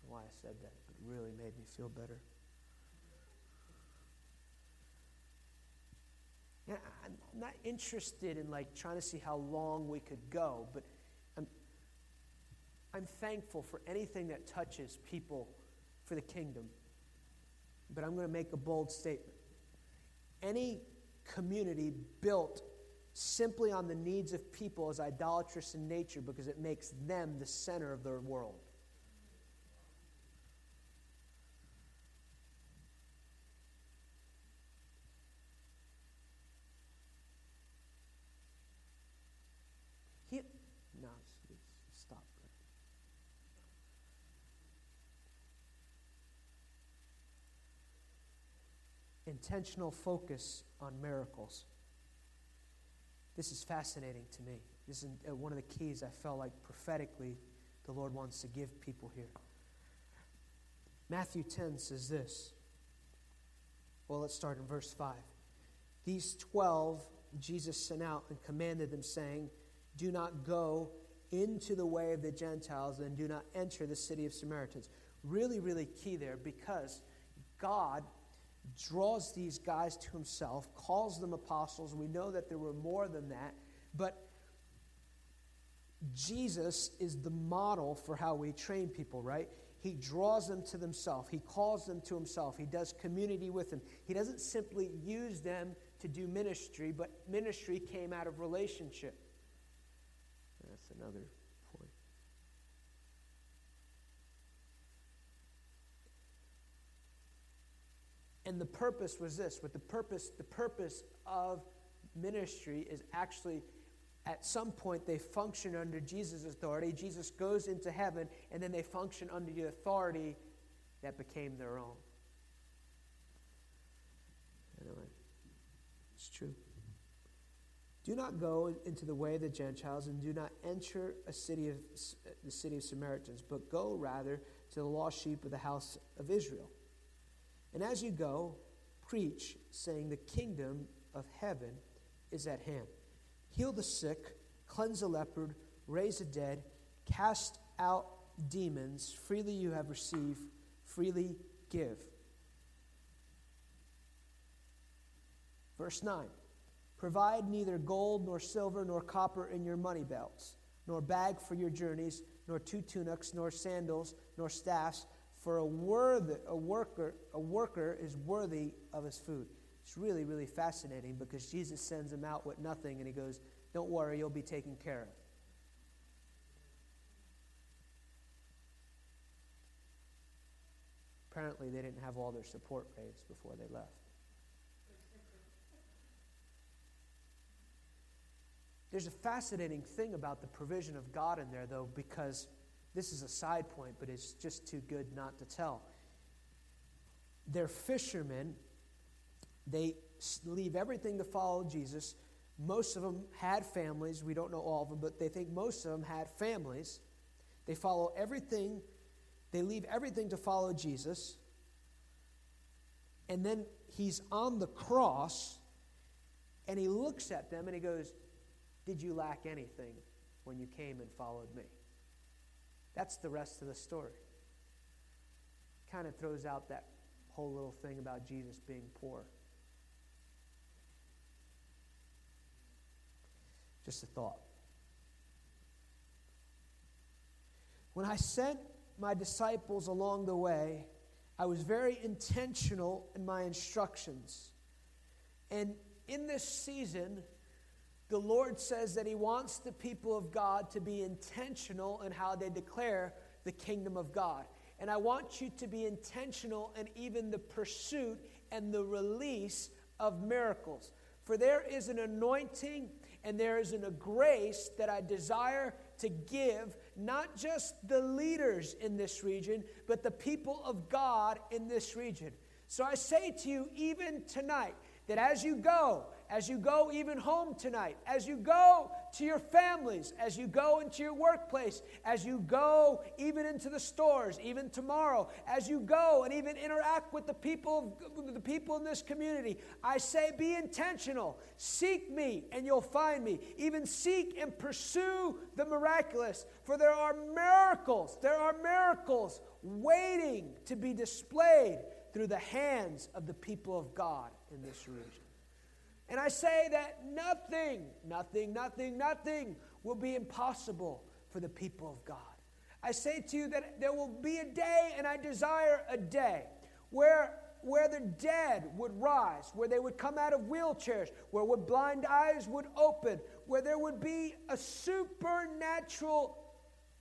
why I said that, but it really made me feel better. I'm not interested in like trying to see how long we could go, but I'm, I'm thankful for anything that touches people for the kingdom. But I'm going to make a bold statement any community built simply on the needs of people is idolatrous in nature because it makes them the center of their world. He, no, stop. Intentional focus on miracles. This is fascinating to me. This is uh, one of the keys I felt like prophetically the Lord wants to give people here. Matthew 10 says this. Well, let's start in verse 5. These 12 Jesus sent out and commanded them, saying, Do not go into the way of the Gentiles and do not enter the city of Samaritans. Really, really key there because God draws these guys to himself, calls them apostles. We know that there were more than that, but Jesus is the model for how we train people, right? He draws them to himself. He calls them to himself. He does community with them. He doesn't simply use them to do ministry, but ministry came out of relationship. That's another And the purpose was this, with the purpose, the purpose of ministry is actually at some point they function under Jesus' authority. Jesus goes into heaven, and then they function under the authority that became their own. Anyway, it's true. Do not go into the way of the Gentiles, and do not enter a city of the city of Samaritans, but go rather to the lost sheep of the house of Israel. And as you go, preach, saying, The kingdom of heaven is at hand. Heal the sick, cleanse the leopard, raise the dead, cast out demons. Freely you have received, freely give. Verse 9 Provide neither gold, nor silver, nor copper in your money belts, nor bag for your journeys, nor two tunics, nor sandals, nor staffs for a, worthy, a, worker, a worker is worthy of his food. It's really, really fascinating because Jesus sends him out with nothing and he goes, Don't worry, you'll be taken care of. Apparently, they didn't have all their support raised before they left. There's a fascinating thing about the provision of God in there, though, because this is a side point, but it's just too good not to tell. They're fishermen. They leave everything to follow Jesus, most of them had families. We don't know all of them, but they think most of them had families. They follow everything, they leave everything to follow Jesus. And then he's on the cross and he looks at them and he goes, Did you lack anything when you came and followed me? That's the rest of the story. Kind of throws out that whole little thing about Jesus being poor. Just a thought. When I sent my disciples along the way, I was very intentional in my instructions. And in this season, the Lord says that He wants the people of God to be intentional in how they declare the kingdom of God. And I want you to be intentional in even the pursuit and the release of miracles. For there is an anointing and there is a grace that I desire to give not just the leaders in this region, but the people of God in this region. So I say to you, even tonight, that as you go, as you go even home tonight, as you go to your families, as you go into your workplace, as you go even into the stores, even tomorrow, as you go and even interact with the people the people in this community, I say be intentional. Seek me and you'll find me. Even seek and pursue the miraculous, for there are miracles. There are miracles waiting to be displayed through the hands of the people of God in this region. And I say that nothing, nothing, nothing, nothing will be impossible for the people of God. I say to you that there will be a day, and I desire a day, where, where the dead would rise, where they would come out of wheelchairs, where blind eyes would open, where there would be a supernatural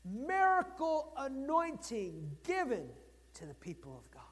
miracle anointing given to the people of God.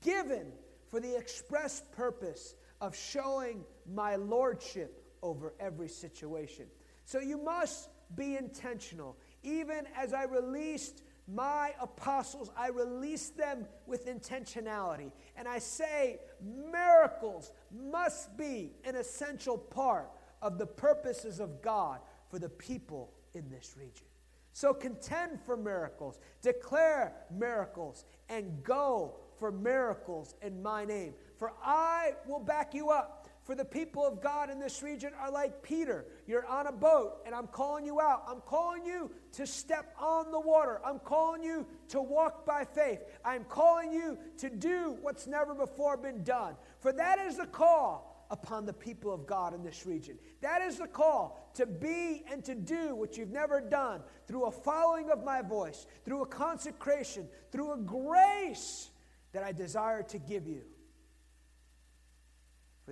Given for the express purpose of showing my lordship over every situation. So you must be intentional. Even as I released my apostles, I released them with intentionality. And I say miracles must be an essential part of the purposes of God for the people in this region. So contend for miracles, declare miracles, and go for miracles in my name. For I will back you up. For the people of God in this region are like Peter. You're on a boat, and I'm calling you out. I'm calling you to step on the water. I'm calling you to walk by faith. I'm calling you to do what's never before been done. For that is the call upon the people of God in this region. That is the call to be and to do what you've never done through a following of my voice, through a consecration, through a grace that I desire to give you.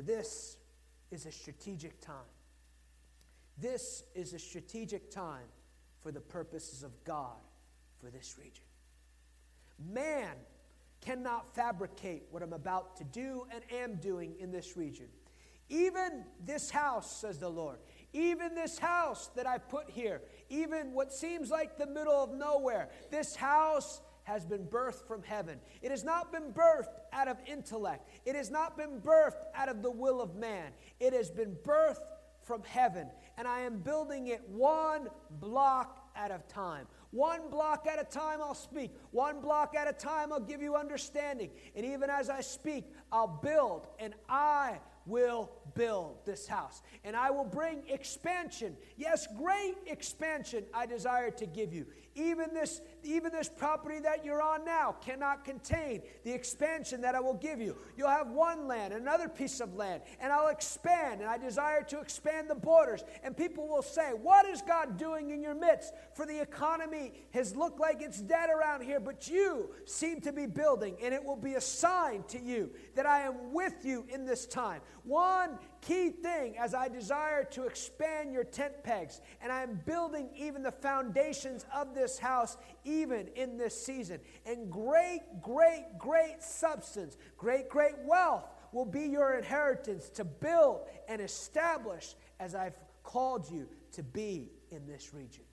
This is a strategic time. This is a strategic time for the purposes of God for this region. Man cannot fabricate what I'm about to do and am doing in this region. Even this house, says the Lord, even this house that I put here, even what seems like the middle of nowhere, this house has been birthed from heaven. It has not been birthed out of intellect. It has not been birthed out of the will of man. It has been birthed from heaven. And I am building it one block at a time. One block at a time, I'll speak. One block at a time, I'll give you understanding. And even as I speak, I'll build, and I will build this house. And I will bring expansion. Yes, great expansion I desire to give you. Even this, even this property that you're on now cannot contain the expansion that I will give you. You'll have one land, another piece of land, and I'll expand. And I desire to expand the borders. And people will say, What is God doing in your midst? For the economy has looked like it's dead around here, but you seem to be building, and it will be a sign to you that I am with you in this time. One key thing as I desire to expand your tent pegs, and I am building even the foundations of this house, even in this season. And great, great, great substance, great, great wealth will be your inheritance to build and establish as I've called you to be in this region.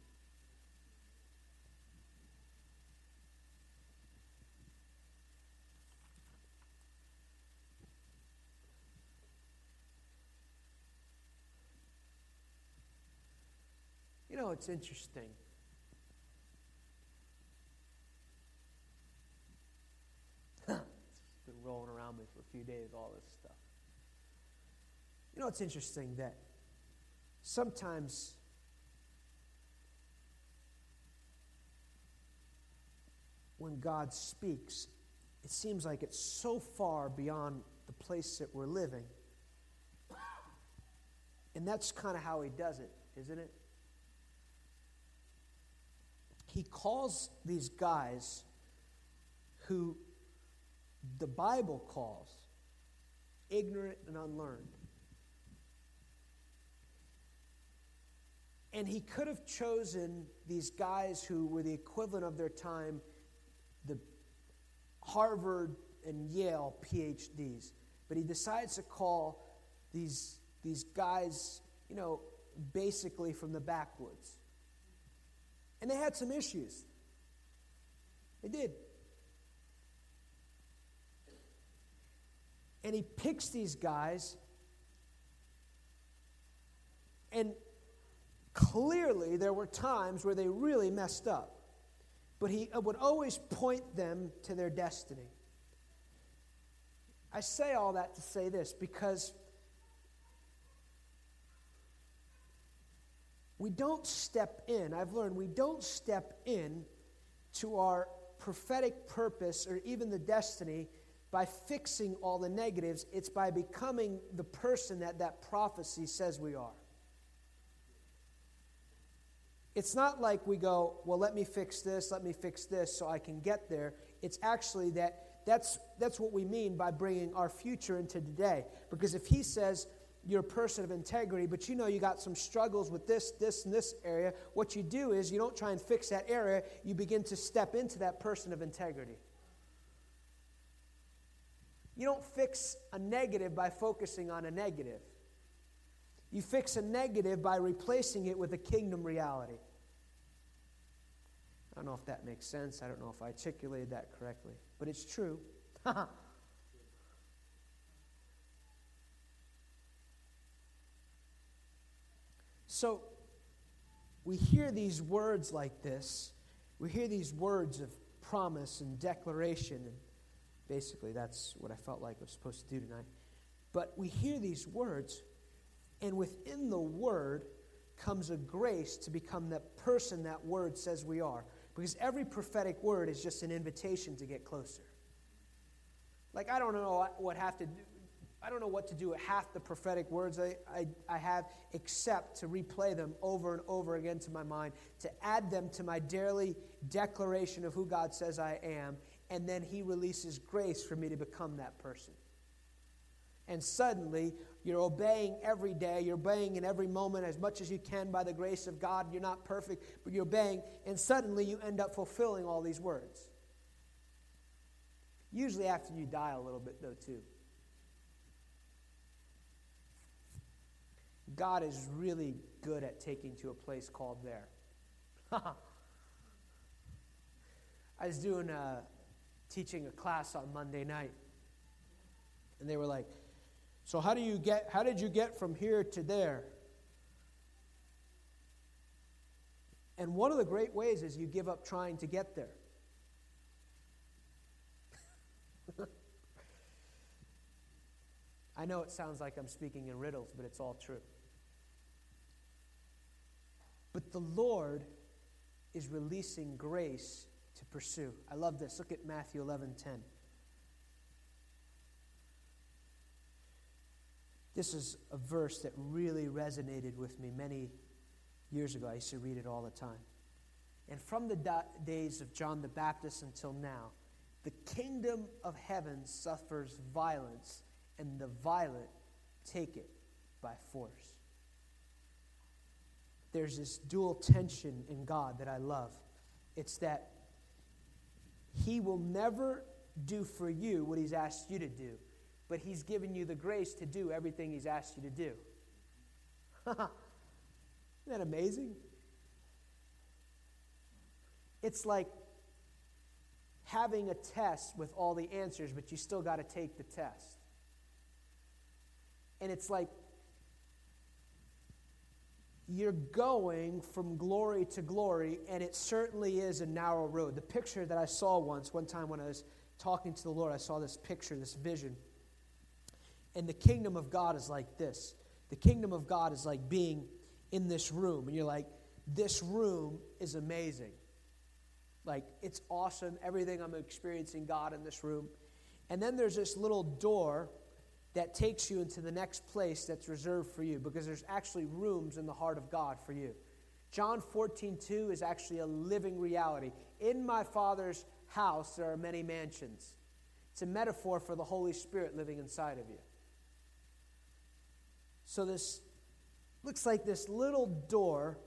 You know, it's interesting. it's been rolling around me for a few days, all this stuff. You know, it's interesting that sometimes when God speaks, it seems like it's so far beyond the place that we're living. And that's kind of how he does it, isn't it? He calls these guys who the Bible calls ignorant and unlearned. And he could have chosen these guys who were the equivalent of their time, the Harvard and Yale PhDs. But he decides to call these, these guys, you know, basically from the backwoods. And they had some issues. They did. And he picks these guys, and clearly there were times where they really messed up. But he uh, would always point them to their destiny. I say all that to say this because we don't step in, I've learned, we don't step in to our prophetic purpose or even the destiny by fixing all the negatives. It's by becoming the person that that prophecy says we are. It's not like we go, well, let me fix this, let me fix this so I can get there. It's actually that that's, that's what we mean by bringing our future into today. Because if he says you're a person of integrity, but you know you got some struggles with this, this, and this area, what you do is you don't try and fix that area, you begin to step into that person of integrity. You don't fix a negative by focusing on a negative. You fix a negative by replacing it with a kingdom reality. I don't know if that makes sense. I don't know if I articulated that correctly, but it's true. so, we hear these words like this. We hear these words of promise and declaration, and basically that's what I felt like I was supposed to do tonight. But we hear these words, and within the word comes a grace to become that person that word says we are. Because every prophetic word is just an invitation to get closer. Like, I don't know what have to do. I don't know what to do with half the prophetic words I, I, I have except to replay them over and over again to my mind, to add them to my daily declaration of who God says I am, and then He releases grace for me to become that person. And suddenly, you're obeying every day. You're obeying in every moment as much as you can by the grace of God. You're not perfect, but you're obeying. And suddenly, you end up fulfilling all these words. Usually, after you die a little bit, though, too. God is really good at taking to a place called there. I was doing a, teaching a class on Monday night, and they were like, so how do you get how did you get from here to there? And one of the great ways is you give up trying to get there. I know it sounds like I'm speaking in riddles, but it's all true. But the Lord is releasing grace to pursue. I love this. Look at Matthew 11 10. This is a verse that really resonated with me many years ago. I used to read it all the time. And from the da- days of John the Baptist until now, the kingdom of heaven suffers violence, and the violent take it by force. There's this dual tension in God that I love. It's that He will never do for you what He's asked you to do but He's given you the grace to do everything He's asked you to do. Isn't that amazing? It's like having a test with all the answers, but you still got to take the test. And it's like you're going from glory to glory, and it certainly is a narrow road. The picture that I saw once, one time when I was talking to the Lord, I saw this picture, this vision. And the kingdom of God is like this the kingdom of God is like being in this room, and you're like, this room is amazing. Like, it's awesome. Everything I'm experiencing God in this room. And then there's this little door that takes you into the next place that's reserved for you because there's actually rooms in the heart of God for you. John 14, 2 is actually a living reality. In my Father's house, there are many mansions. It's a metaphor for the Holy Spirit living inside of you. So, this looks like this little door.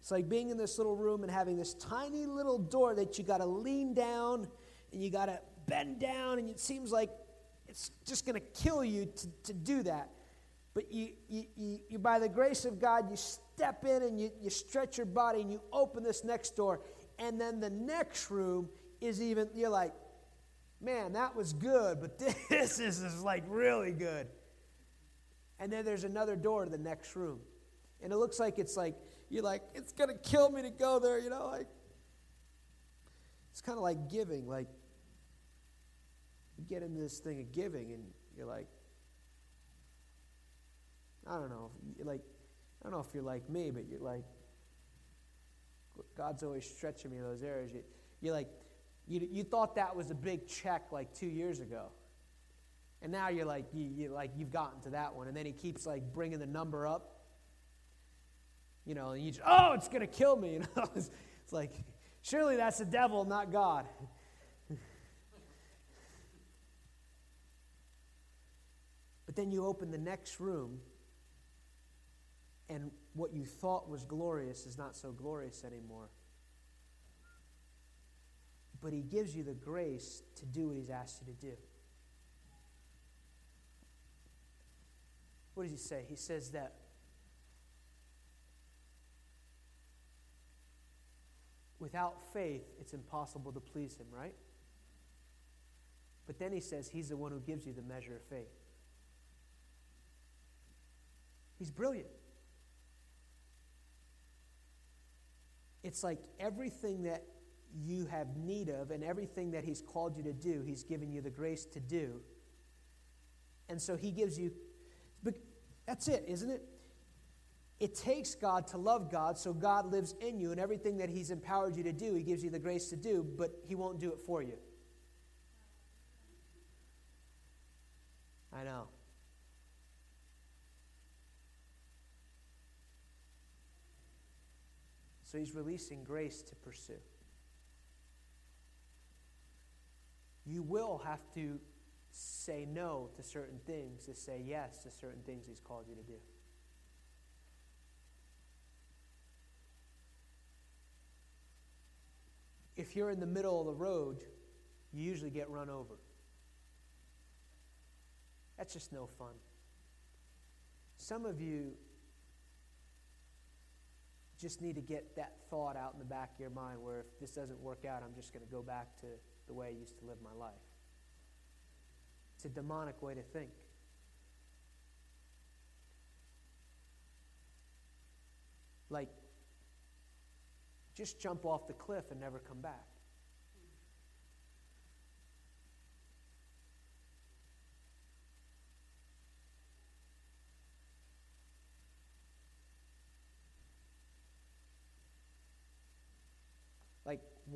It's like being in this little room and having this tiny little door that you got to lean down and you got to bend down, and it seems like it's just going to kill you to, to do that. But you, you, you, you, by the grace of God, you step in and you, you stretch your body and you open this next door. And then the next room is even, you're like, man, that was good, but this is, is like really good. And then there's another door to the next room. And it looks like it's like, you're like, it's going to kill me to go there, you know? Like, it's kind of like giving. Like, you get into this thing of giving and you're like, I don't know, like, I don't know if you're like me, but you're like, God's always stretching me in those areas. You, you're like, you, you thought that was a big check like two years ago. And now you're like, you, you like, you've gotten to that one. And then he keeps like bringing the number up. You know, and you just, oh, it's going to kill me. You know, it's, it's like, surely that's the devil, not God. But then you open the next room, and what you thought was glorious is not so glorious anymore. But He gives you the grace to do what He's asked you to do. What does He say? He says that. Without faith, it's impossible to please him, right? But then he says he's the one who gives you the measure of faith. He's brilliant. It's like everything that you have need of and everything that He's called you to do, He's given you the grace to do. And so He gives you, but that's it, isn't it? It takes God to love God, so God lives in you, and everything that He's empowered you to do, He gives you the grace to do, but He won't do it for you. I know. So he's releasing grace to pursue. You will have to say no to certain things to say yes to certain things he's called you to do. If you're in the middle of the road, you usually get run over. That's just no fun. Some of you just need to get that thought out in the back of your mind where if this doesn't work out, I'm just going to go back to the way I used to live my life. It's a demonic way to think. Like, just jump off the cliff and never come back.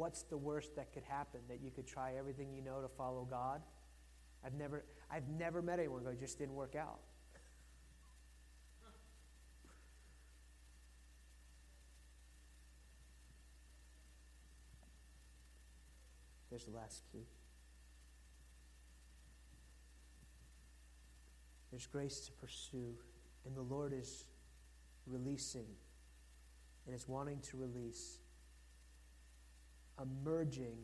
What's the worst that could happen? That you could try everything you know to follow God? I've never, I've never met anyone go, just didn't work out. There's the last key. There's grace to pursue, and the Lord is releasing and is wanting to release a merging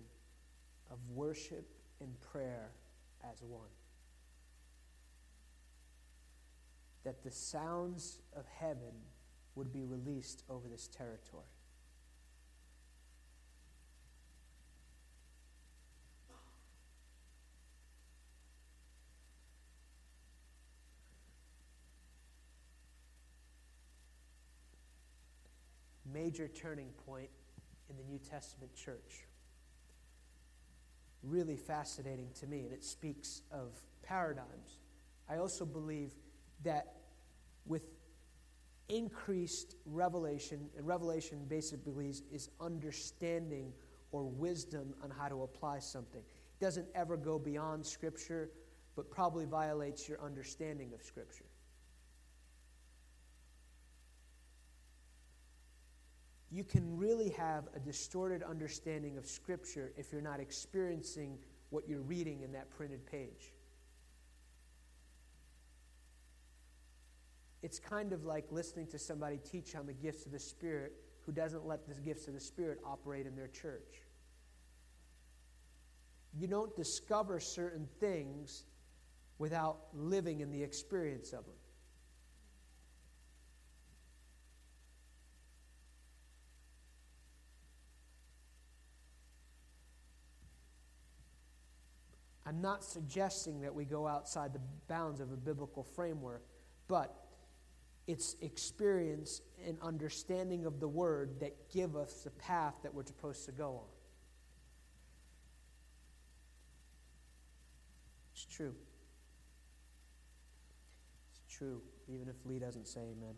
of worship and prayer as one. That the sounds of heaven would be released over this territory. major turning point in the New Testament church. Really fascinating to me, and it speaks of paradigms. I also believe that with increased revelation, and revelation basically is, understanding or wisdom on how to apply something. It doesn't ever go beyond Scripture, but probably violates your understanding of Scripture. You can really have a distorted understanding of Scripture if you're not experiencing what you're reading in that printed page. It's kind of like listening to somebody teach on the gifts of the Spirit who doesn't let the gifts of the Spirit operate in their church. You don't discover certain things without living in the experience of them. I'm not suggesting that we go outside the bounds of a biblical framework, but it's experience and understanding of the word that give us the path that we're supposed to go on. It's true. It's true, even if Lee doesn't say amen.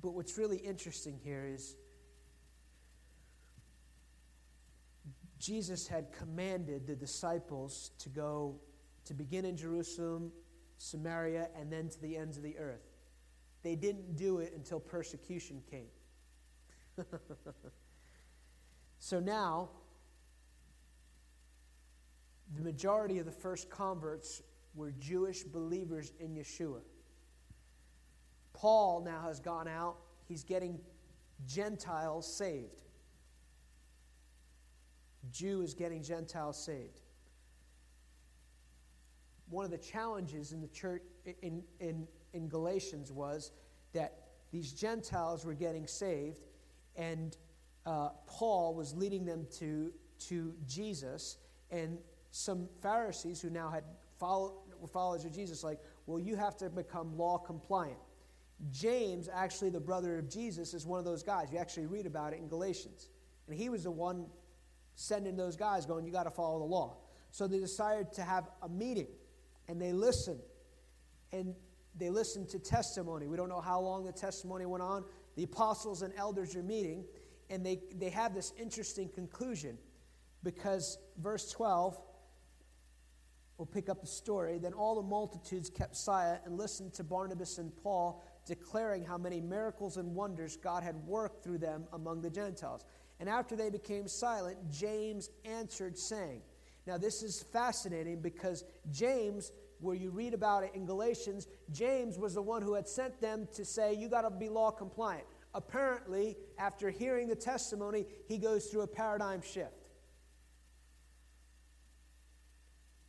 But what's really interesting here is Jesus had commanded the disciples to go to begin in Jerusalem, Samaria, and then to the ends of the earth. They didn't do it until persecution came. so now, the majority of the first converts were Jewish believers in Yeshua. Paul now has gone out, he's getting Gentiles saved. Jew is getting Gentiles saved one of the challenges in the church in, in, in Galatians was that these Gentiles were getting saved, and uh, Paul was leading them to, to Jesus, and some Pharisees who now had were followers of Jesus, like, well, you have to become law compliant. James, actually the brother of Jesus, is one of those guys. You actually read about it in Galatians. And he was the one sending those guys, going, You got to follow the law. So they decided to have a meeting and they listen. And they listen to testimony. We don't know how long the testimony went on. The apostles and elders are meeting, and they, they have this interesting conclusion because verse 12, we'll pick up the story. Then all the multitudes kept silent and listened to Barnabas and Paul declaring how many miracles and wonders God had worked through them among the Gentiles. And after they became silent, James answered, saying, now, this is fascinating because James, where you read about it in Galatians, James was the one who had sent them to say, You got to be law compliant. Apparently, after hearing the testimony, he goes through a paradigm shift.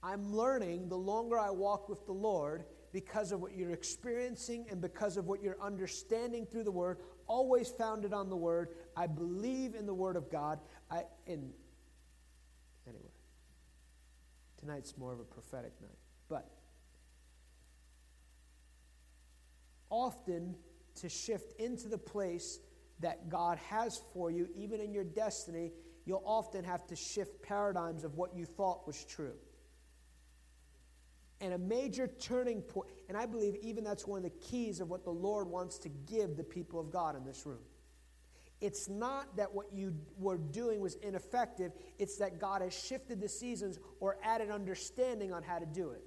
I'm learning the longer I walk with the Lord because of what you're experiencing and because of what you're understanding through the Word, always founded on the Word. I believe in the Word of God. I, in, anyway. Tonight's more of a prophetic night. But often to shift into the place that God has for you, even in your destiny, you'll often have to shift paradigms of what you thought was true. And a major turning point, and I believe even that's one of the keys of what the Lord wants to give the people of God in this room. It's not that what you were doing was ineffective, it's that God has shifted the seasons or added understanding on how to do it.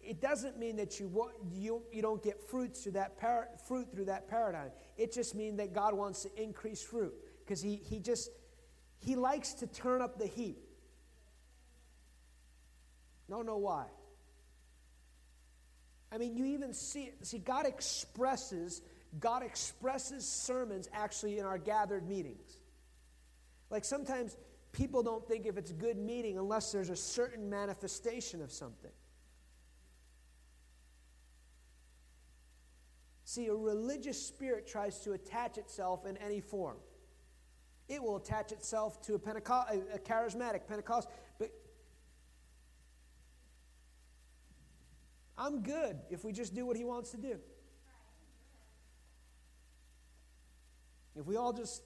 It doesn't mean that you, you, you don't get fruits through that fruit through that paradigm. It just means that God wants to increase fruit because he, he just he likes to turn up the heat. Don't know why. I mean, you even see. See, God expresses God expresses sermons actually in our gathered meetings. Like sometimes people don't think if it's a good meeting unless there's a certain manifestation of something. See, a religious spirit tries to attach itself in any form. It will attach itself to a, a charismatic Pentecost, but I'm good if we just do what he wants to do. If we all just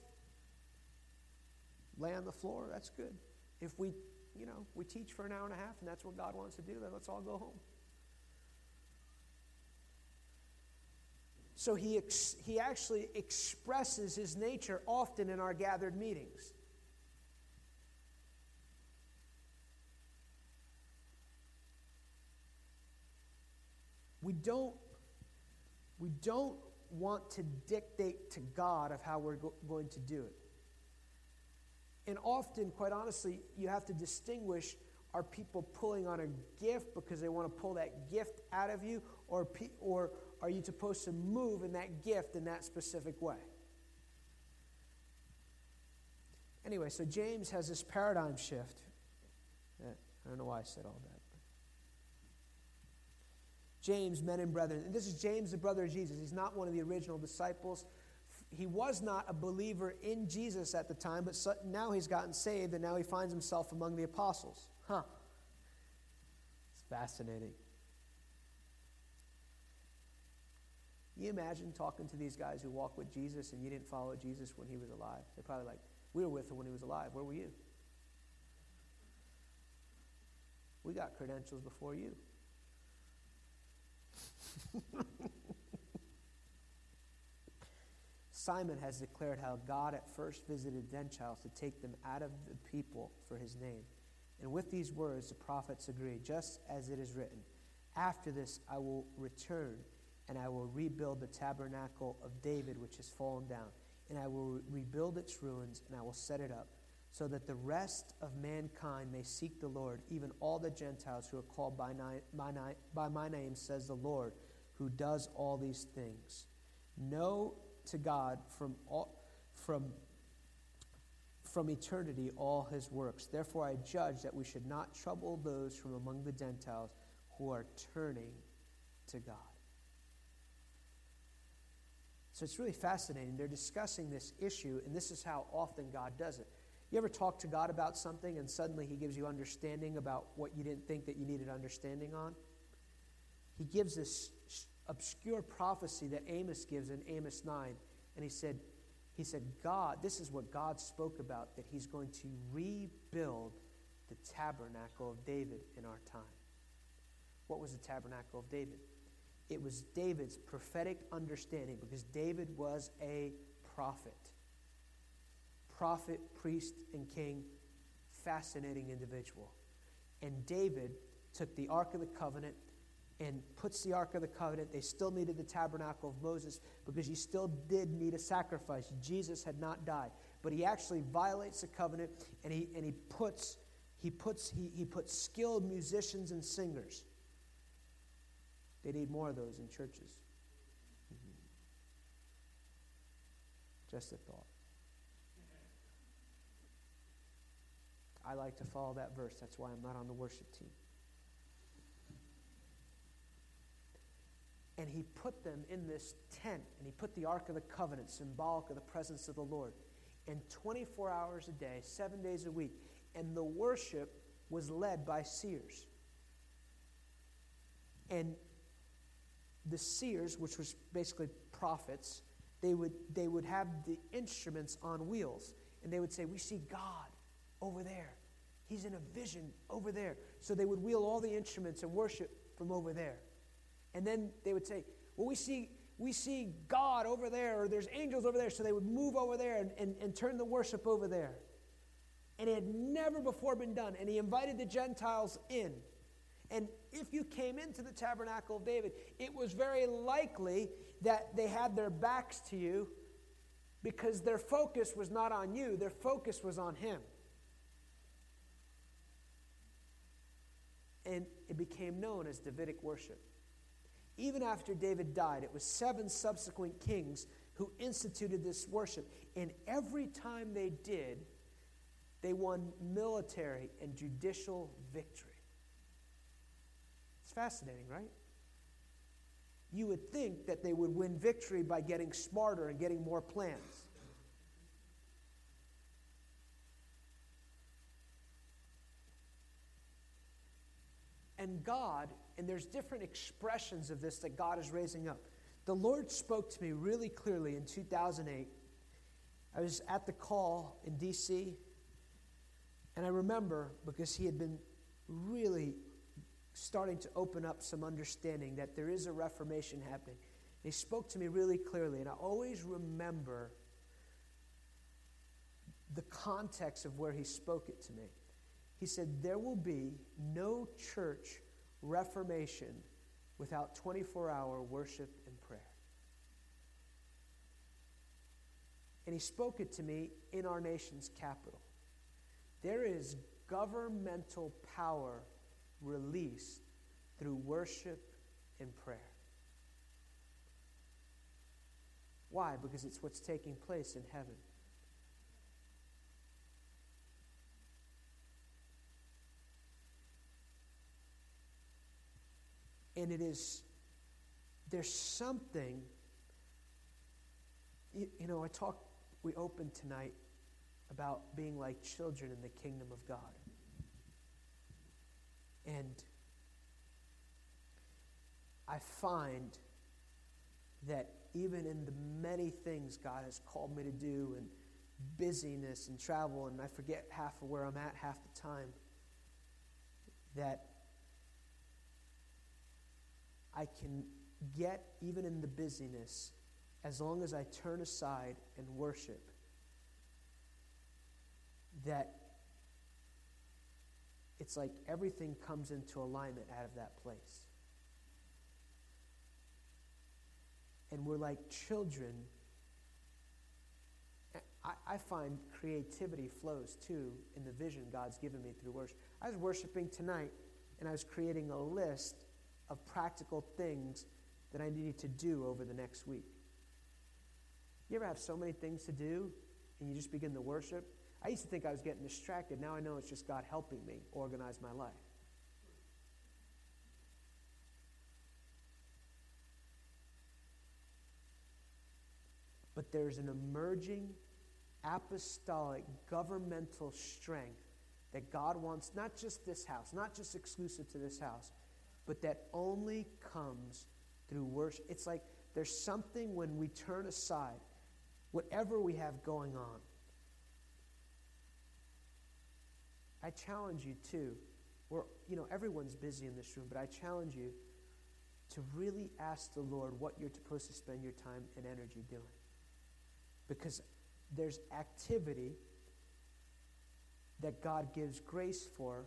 lay on the floor, that's good. If we, you know, we teach for an hour and a half and that's what God wants to do, then let's all go home. So he, ex- he actually expresses his nature often in our gathered meetings. We don't, we don't want to dictate to God of how we're go- going to do it. And often, quite honestly, you have to distinguish are people pulling on a gift because they want to pull that gift out of you, or, pe- or are you supposed to move in that gift in that specific way? Anyway, so James has this paradigm shift. Eh, I don't know why I said all that. James, men and brethren. And this is James, the brother of Jesus. He's not one of the original disciples. He was not a believer in Jesus at the time, but now he's gotten saved and now he finds himself among the apostles. Huh. It's fascinating. you imagine talking to these guys who walk with Jesus and you didn't follow Jesus when he was alive? They're probably like, we were with him when he was alive. Where were you? We got credentials before you. Simon has declared how God at first visited Gentiles to take them out of the people for his name. And with these words, the prophets agree, just as it is written After this, I will return, and I will rebuild the tabernacle of David, which has fallen down, and I will re- rebuild its ruins, and I will set it up, so that the rest of mankind may seek the Lord, even all the Gentiles who are called by, ni- ni- by my name, says the Lord who does all these things. Know to God from, all, from, from eternity all his works. Therefore, I judge that we should not trouble those from among the Gentiles who are turning to God. So it's really fascinating. They're discussing this issue, and this is how often God does it. You ever talk to God about something and suddenly He gives you understanding about what you didn't think that you needed understanding on? He gives this obscure prophecy that Amos gives in Amos 9. And he said, he said, God, this is what God spoke about, that he's going to rebuild the tabernacle of David in our time. What was the tabernacle of David? It was David's prophetic understanding because David was a prophet. Prophet, priest, and king, fascinating individual. And David took the Ark of the Covenant and puts the Ark of the Covenant. They still needed the tabernacle of Moses because you still did need a sacrifice. Jesus had not died. But he actually violates the covenant and he, and he puts, he, puts, he, he puts skilled musicians and singers. They need more of those in churches. Mm-hmm. Just a thought. I like to follow that verse. That's why I'm not on the worship team. And he put them in this tent, and he put the Ark of the Covenant, symbolic of the presence of the Lord, and 24 hours a day, seven days a week. And the worship was led by seers. And the seers, which was basically prophets, they would, they would have the instruments on wheels. And they would say, We see God over there. He's in a vision over there. So they would wheel all the instruments and worship from over there. And then they would say, Well, we see, we see God over there, or there's angels over there. So they would move over there and, and, and turn the worship over there. And it had never before been done. And he invited the Gentiles in. And if you came into the tabernacle of David, it was very likely that they had their backs to you because their focus was not on you, their focus was on him. And it became known as Davidic worship. Even after David died, it was seven subsequent kings who instituted this worship. And every time they did, they won military and judicial victory. It's fascinating, right? You would think that they would win victory by getting smarter and getting more plans. And God, and there's different expressions of this that God is raising up. The Lord spoke to me really clearly in 2008. I was at the call in DC, and I remember because he had been really starting to open up some understanding that there is a reformation happening. He spoke to me really clearly, and I always remember the context of where he spoke it to me. He said, There will be no church reformation without 24 hour worship and prayer. And he spoke it to me in our nation's capital. There is governmental power released through worship and prayer. Why? Because it's what's taking place in heaven. And it is, there's something, you, you know, I talked, we opened tonight about being like children in the kingdom of God. And I find that even in the many things God has called me to do and busyness and travel, and I forget half of where I'm at half the time, that I can get, even in the busyness, as long as I turn aside and worship, that it's like everything comes into alignment out of that place. And we're like children. I, find creativity flows too in the vision God's given me through worship. I was worshiping tonight and I was creating a list of practical things that I needed to do over the next week. You ever have so many things to do and you just begin to worship? I used to think I was getting distracted. Now I know it's just God helping me organize my life. But there's an emerging apostolic governmental strength that God wants, not just this house, not just exclusive to this house, but that only comes through worship. It's like there's something when we turn aside, whatever we have going on, I challenge you too. We're, you know, everyone's busy in this room, but I challenge you to really ask the Lord what you're supposed to spend your time and energy doing. Because there's activity that God gives grace for,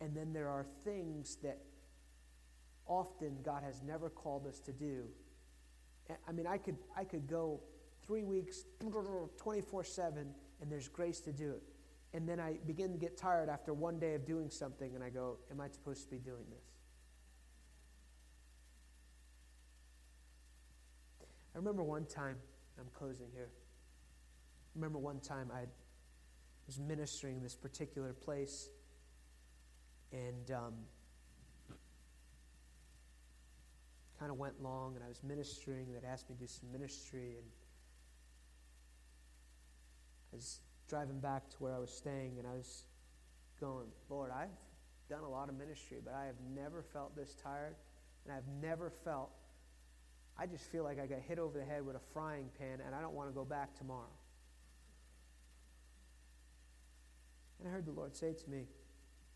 and then there are things that often God has never called us to do. I mean, I could, I could go three weeks, 24 7, and there's grace to do it. And then I begin to get tired after one day of doing something, and I go, Am I supposed to be doing this? I remember one time, I'm closing here. I remember one time I was ministering in this particular place, and um, kind of went long, and I was ministering. They'd asked me to do some ministry, and I was driving back to where I was staying, and I was going, Lord, I've done a lot of ministry, but I have never felt this tired, and I've never felt, I just feel like I got hit over the head with a frying pan, and I don't want to go back tomorrow. And I heard the Lord say to me,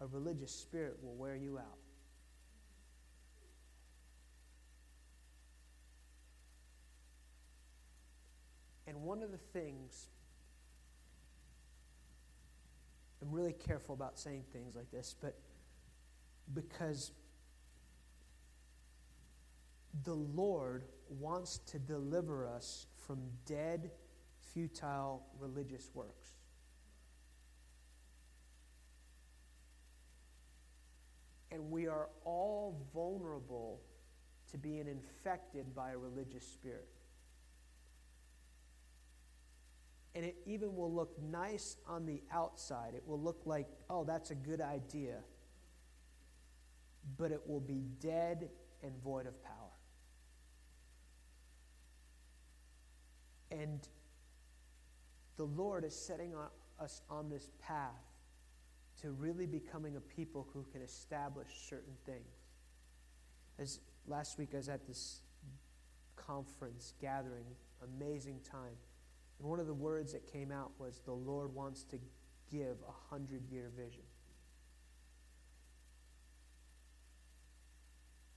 a religious spirit will wear you out. And one of the things I'm really careful about saying things like this, but because the Lord wants to deliver us from dead, futile religious works. And we are all vulnerable to being infected by a religious spirit. And it even will look nice on the outside. It will look like, oh, that's a good idea. But it will be dead and void of power. And the Lord is setting us on this path to really becoming a people who can establish certain things. As last week I was at this conference gathering, amazing time. And one of the words that came out was the Lord wants to give a hundred year vision.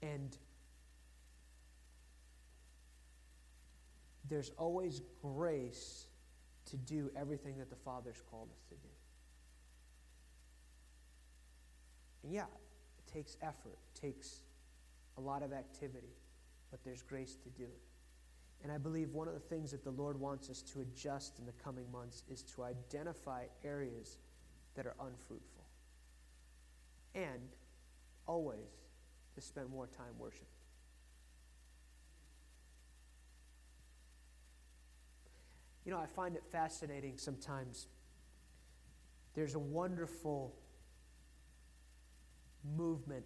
And there's always grace to do everything that the Father's called us to do. And yeah, it takes effort, it takes a lot of activity, but there's grace to do it. And I believe one of the things that the Lord wants us to adjust in the coming months is to identify areas that are unfruitful. And always to spend more time worshiping. You know, I find it fascinating sometimes. There's a wonderful movement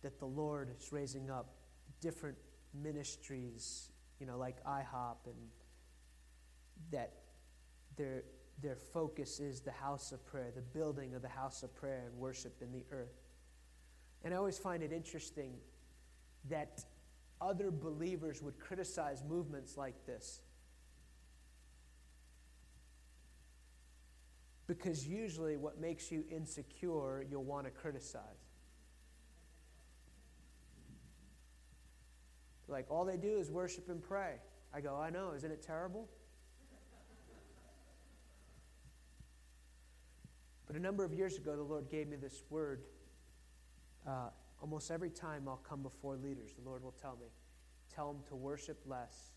that the Lord is raising up, different ministries, you know, like IHOP, and that their, their focus is the house of prayer, the building of the house of prayer and worship in the earth. And I always find it interesting that other believers would criticize movements like this. Because usually, what makes you insecure, you'll want to criticize. Like, all they do is worship and pray. I go, I know, isn't it terrible? But a number of years ago, the Lord gave me this word. Uh, almost every time I'll come before leaders, the Lord will tell me, tell them to worship less,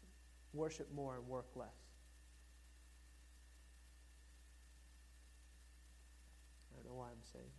worship more, and work less. I don't know why I'm saying